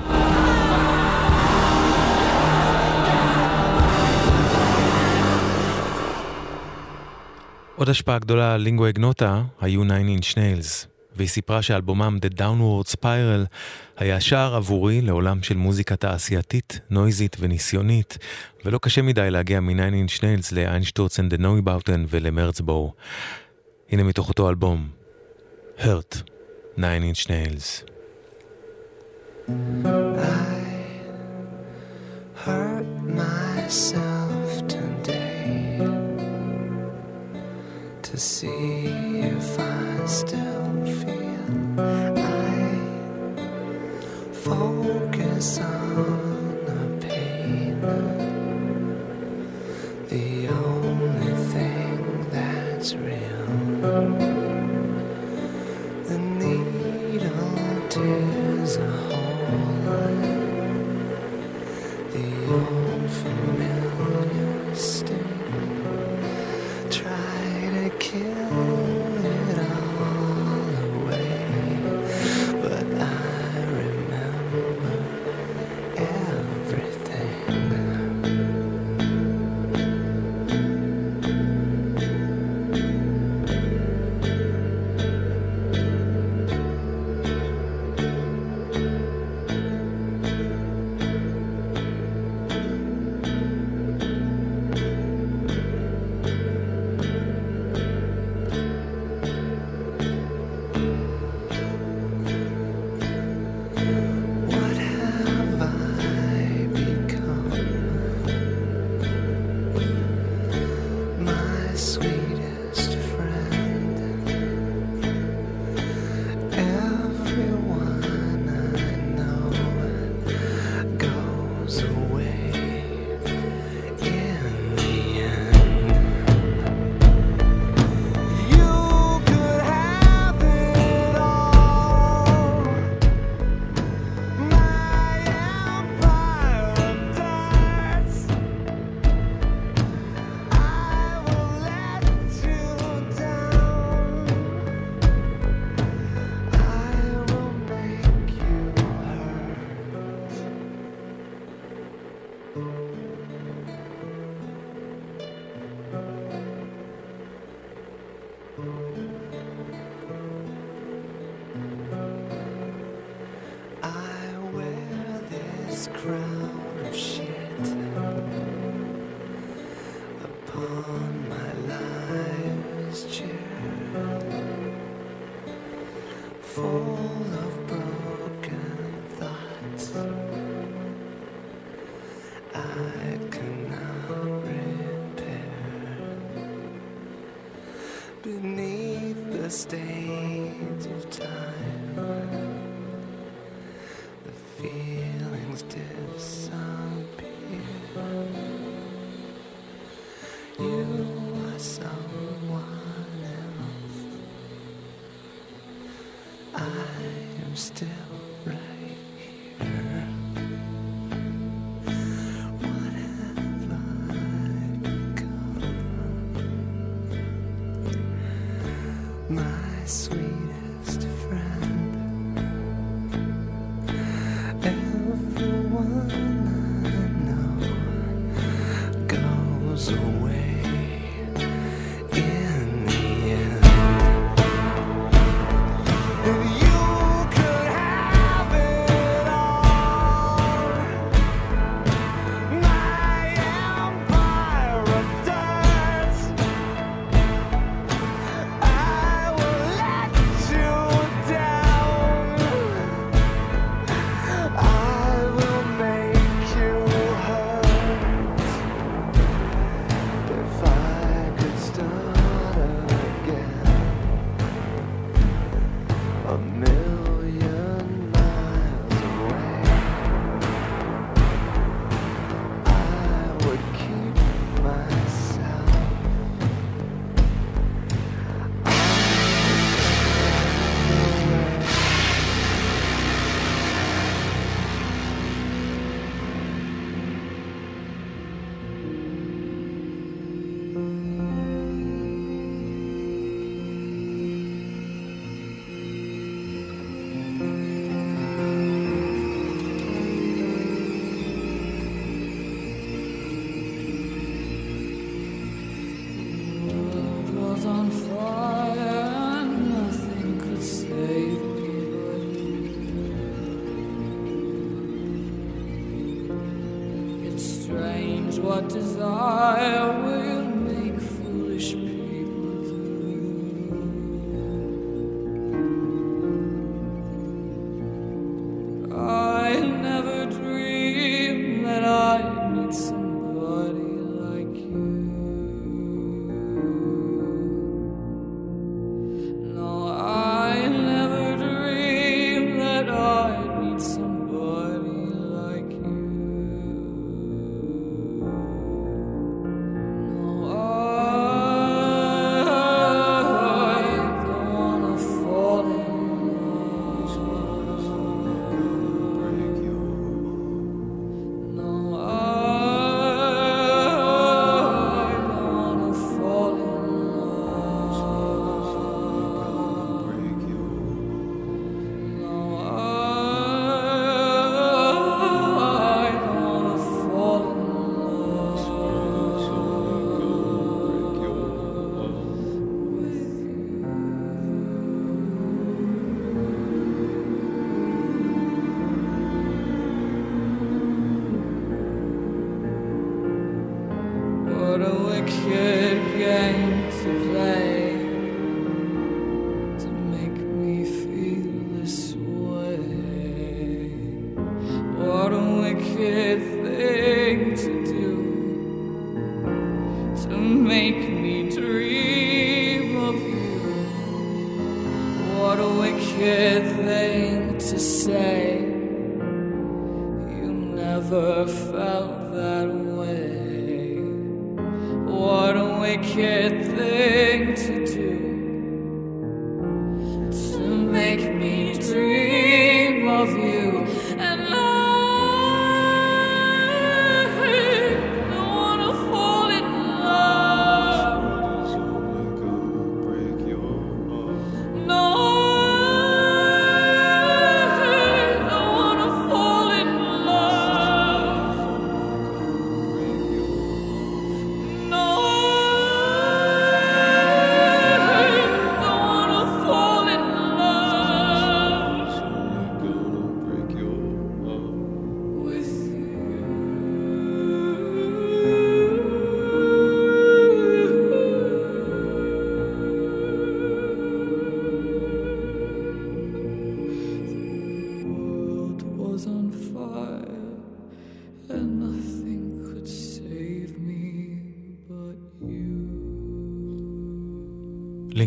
עוד השפעה גדולה על לינגווה איגנוטה היו 9 Inch Nails, והיא סיפרה שאלבומם The Downward Spiral היה שער עבורי לעולם של מוזיקה תעשייתית, נויזית וניסיונית, ולא קשה מדי להגיע מ-9 Inch Nails לאיינשטורצן דה נוי באוטן ולמרצבורו. הנה מתוך אותו אלבום, Hurt, 9 Inch Nails. hurt myself the only thing that's real. The needle tears a hole. The old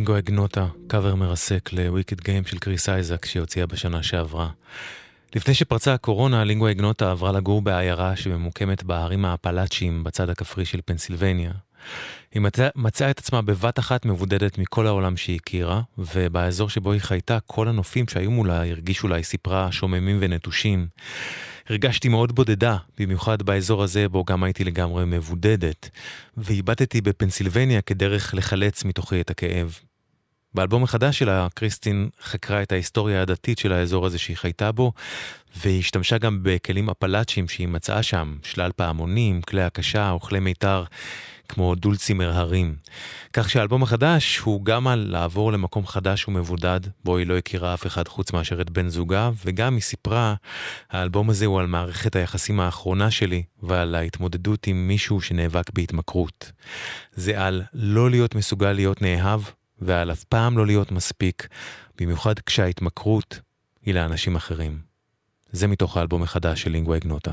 לינגו אגנוטה, קאבר מרסק לוויקד גיים של קריס אייזק שהוציאה בשנה שעברה. לפני שפרצה הקורונה, לינגו אגנוטה עברה לגור בעיירה שממוקמת בהרים האפלאצ'יים בצד הכפרי של פנסילבניה. היא מצא, מצאה את עצמה בבת אחת מבודדת מכל העולם שהיא הכירה, ובאזור שבו היא חייתה, כל הנופים שהיו מולה הרגישו לה, היא סיפרה, שוממים ונטושים. הרגשתי מאוד בודדה, במיוחד באזור הזה בו גם הייתי לגמרי מבודדת, ואיבדתי בפנסילבניה כדרך לחלץ מתוכי את הכאב. באלבום החדש שלה, קריסטין חקרה את ההיסטוריה הדתית של האזור הזה שהיא חייתה בו, והיא השתמשה גם בכלים אפלאצ'יים שהיא מצאה שם, שלל פעמונים, כלי הקשה או כלי מיתר, כמו דולצימר הרים. כך שהאלבום החדש הוא גם על לעבור למקום חדש ומבודד, בו היא לא הכירה אף אחד חוץ מאשר את בן זוגה, וגם היא סיפרה, האלבום הזה הוא על מערכת היחסים האחרונה שלי, ועל ההתמודדות עם מישהו שנאבק בהתמכרות. זה על לא להיות מסוגל להיות נאהב, ועל אף פעם לא להיות מספיק, במיוחד כשההתמכרות היא לאנשים אחרים. זה מתוך האלבום החדש של לינגווה גנוטה.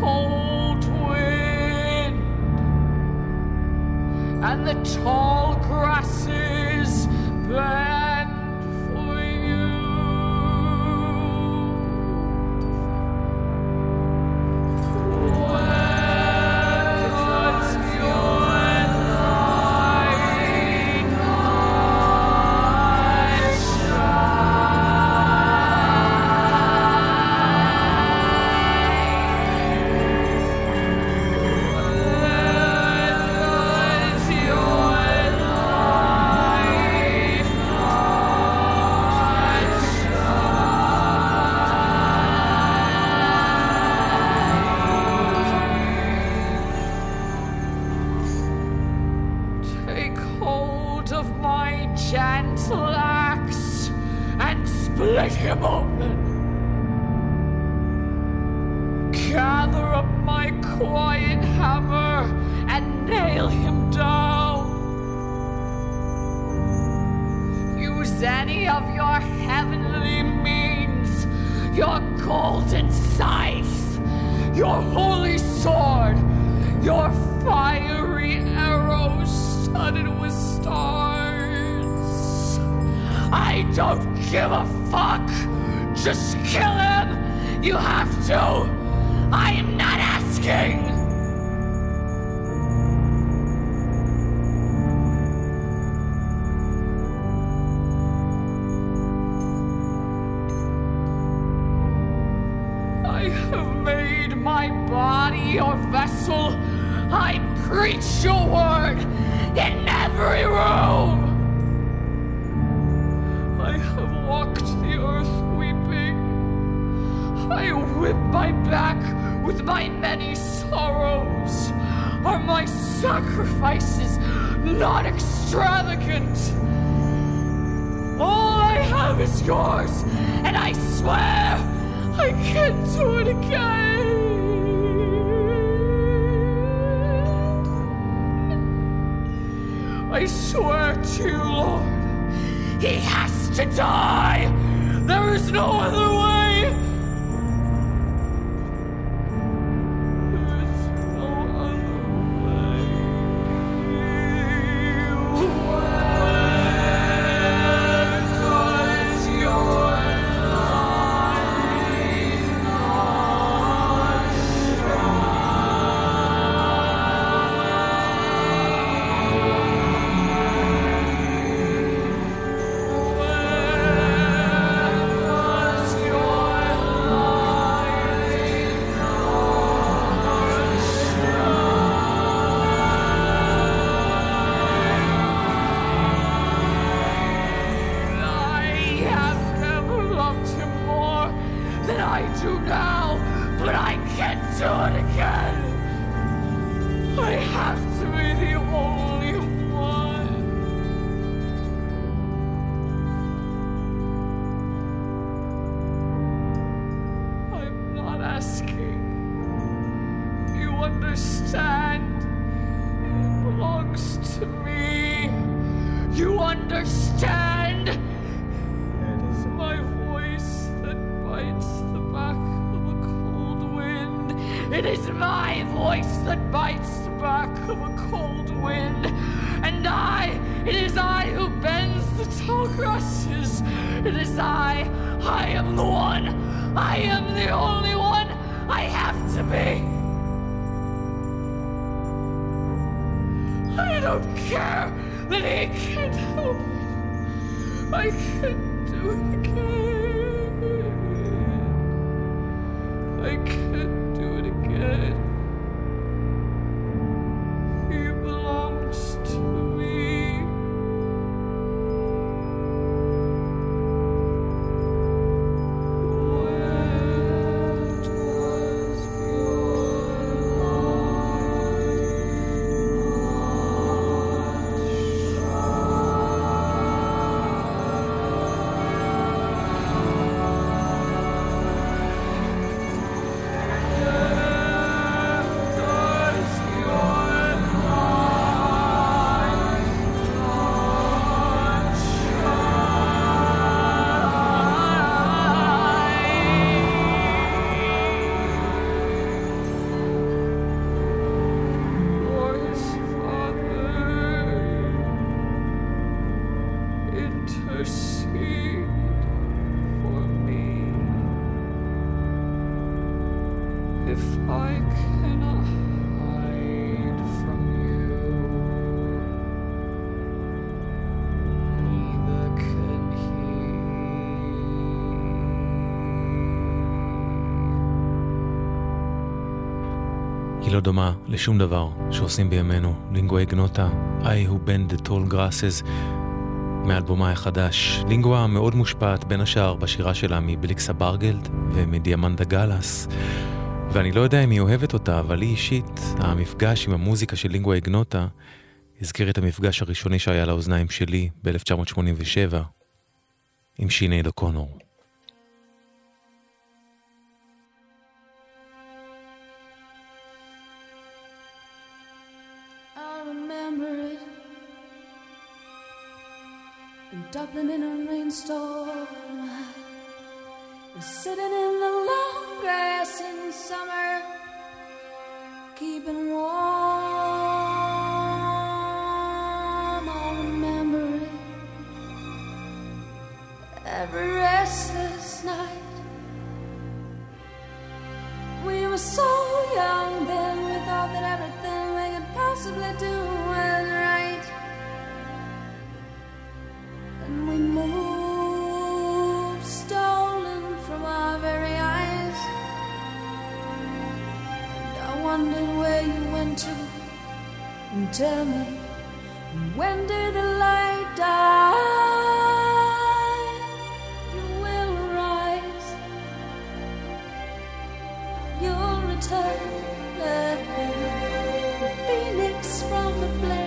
Cold wind, and the tall grasses bend my body your vessel. I preach your word in every room. I have walked the earth weeping. I whip my back with my many sorrows. Are my sacrifices not extravagant? All I have is yours, and I swear I can't do it again. I swear to you, Lord, he has to die. There is no other way. intercede for me. If I cannot hide from you, neither can היא לא דומה לשום דבר שעושים בימינו. לינגואה גנוטה, I who bend the tall grasses, מאלבומה החדש. לינגואה מאוד מושפעת בין השאר בשירה שלה מבליקסה ברגלד ומדיאמנדה גלס. ואני לא יודע אם היא אוהבת אותה, אבל היא אישית, המפגש עם המוזיקה של לינגואה גנוטה, הזכיר את המפגש הראשוני שהיה לאוזניים שלי ב-1987 עם שינייד אוקונור. Rainstorm, sitting in the long grass in summer, keeping warm. I remember it every restless night. We were so young then, we thought that everything we could possibly do was we moved, stolen from our very eyes. Where you went to. And tell me, when did the light die? You will rise you'll return the phoenix from the flame.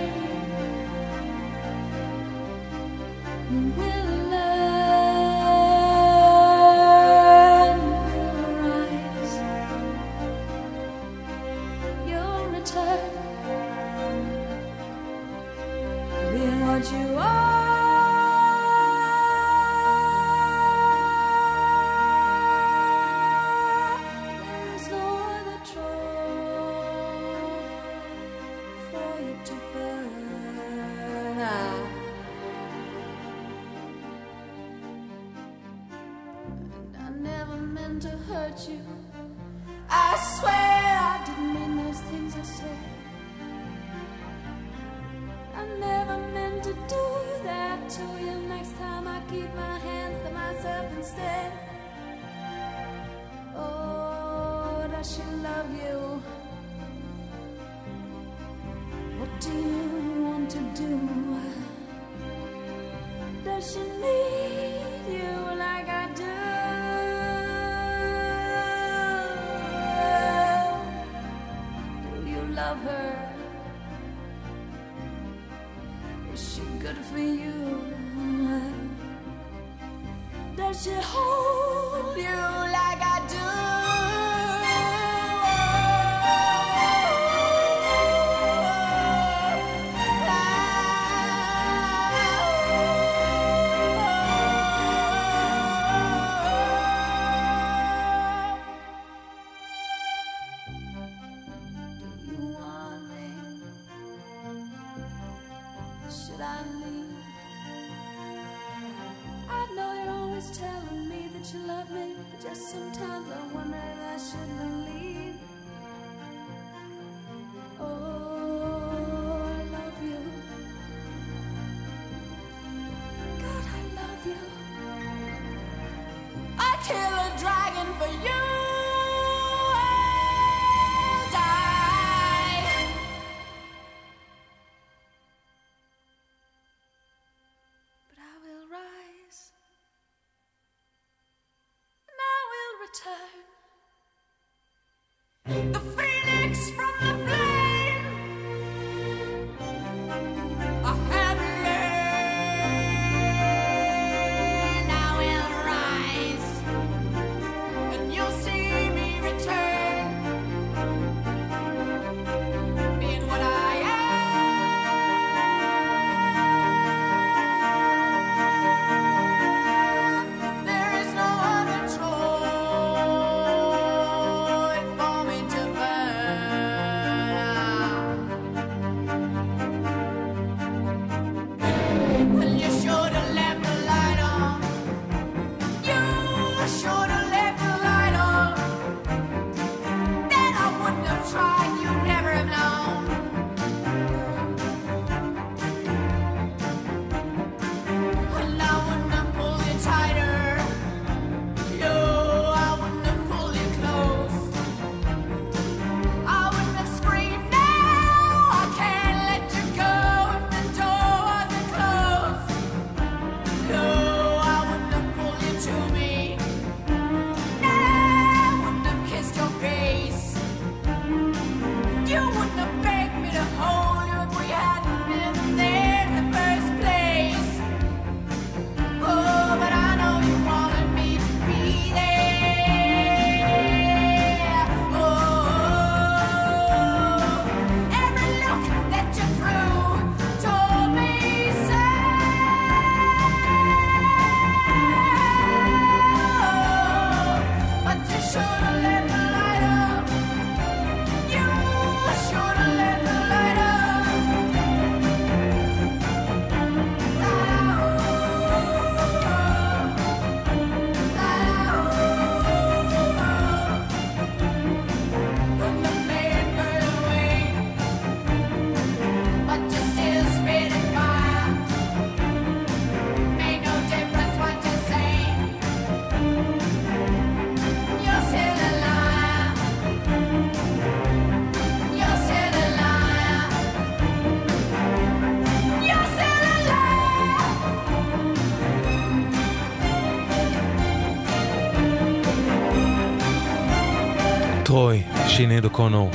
שיניד אוקונור,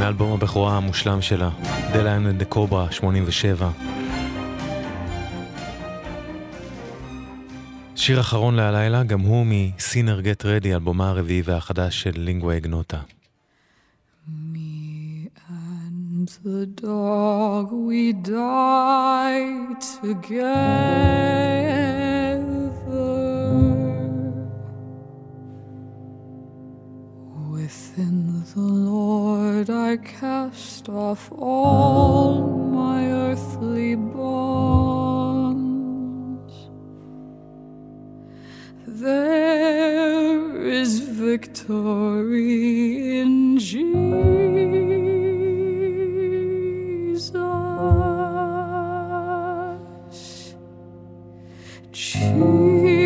מאלבום הבכורה המושלם שלה, דליין דה קוברה 87. שיר אחרון להלילה, גם הוא מסינר גט רדי, אלבומה הרביעי והחדש של לינגווי גנוטה. The dog we die together. Within the Lord I cast off all my earthly bonds. There is victory in Jesus. Jesus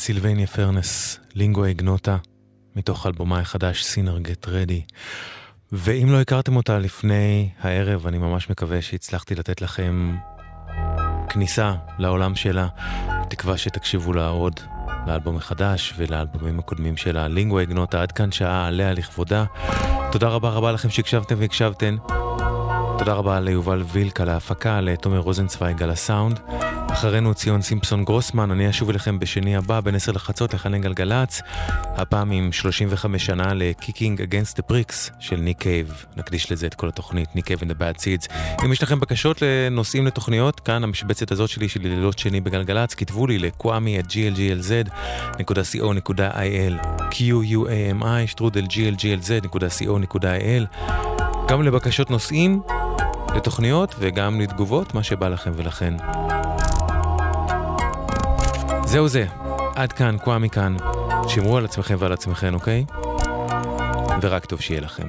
פנסילבניה פרנס, לינגו איגנוטה, מתוך אלבומה החדש סינר גט רדי. ואם לא הכרתם אותה לפני הערב, אני ממש מקווה שהצלחתי לתת לכם כניסה לעולם שלה. בתקווה שתקשיבו לה עוד לאלבום החדש ולאלבומים הקודמים שלה. לינגו איגנוטה, עד כאן שעה עליה לכבודה. תודה רבה רבה לכם שהקשבתם והקשבתן. תודה רבה ליובל וילק על ההפקה, לתומר רוזנצוויג על הסאונד. אחרינו ציון סימפסון גרוסמן, אני אשוב אליכם בשני הבא בין 10 לחצות לחנה גלגלצ, הפעם עם 35 שנה ל-Kicking Against the Pricks של ניק קייב. נקדיש לזה את כל התוכנית, ניק קייב and the Bad Seeds. אם יש לכם בקשות לנושאים לתוכניות, כאן המשבצת הזאת שלי של לילות שני בגלגלצ, כתבו לי לקוואמי at glglz.co.il q-u-a-m-i שטרודל glglz.co.il גם לבקשות נושאים, לתוכניות וגם לתגובות, מה שבא לכם ולכן. זהו זה, עד כאן, קוואמי כאן. שמרו על עצמכם ועל עצמכם, אוקיי? ורק טוב שיהיה לכם.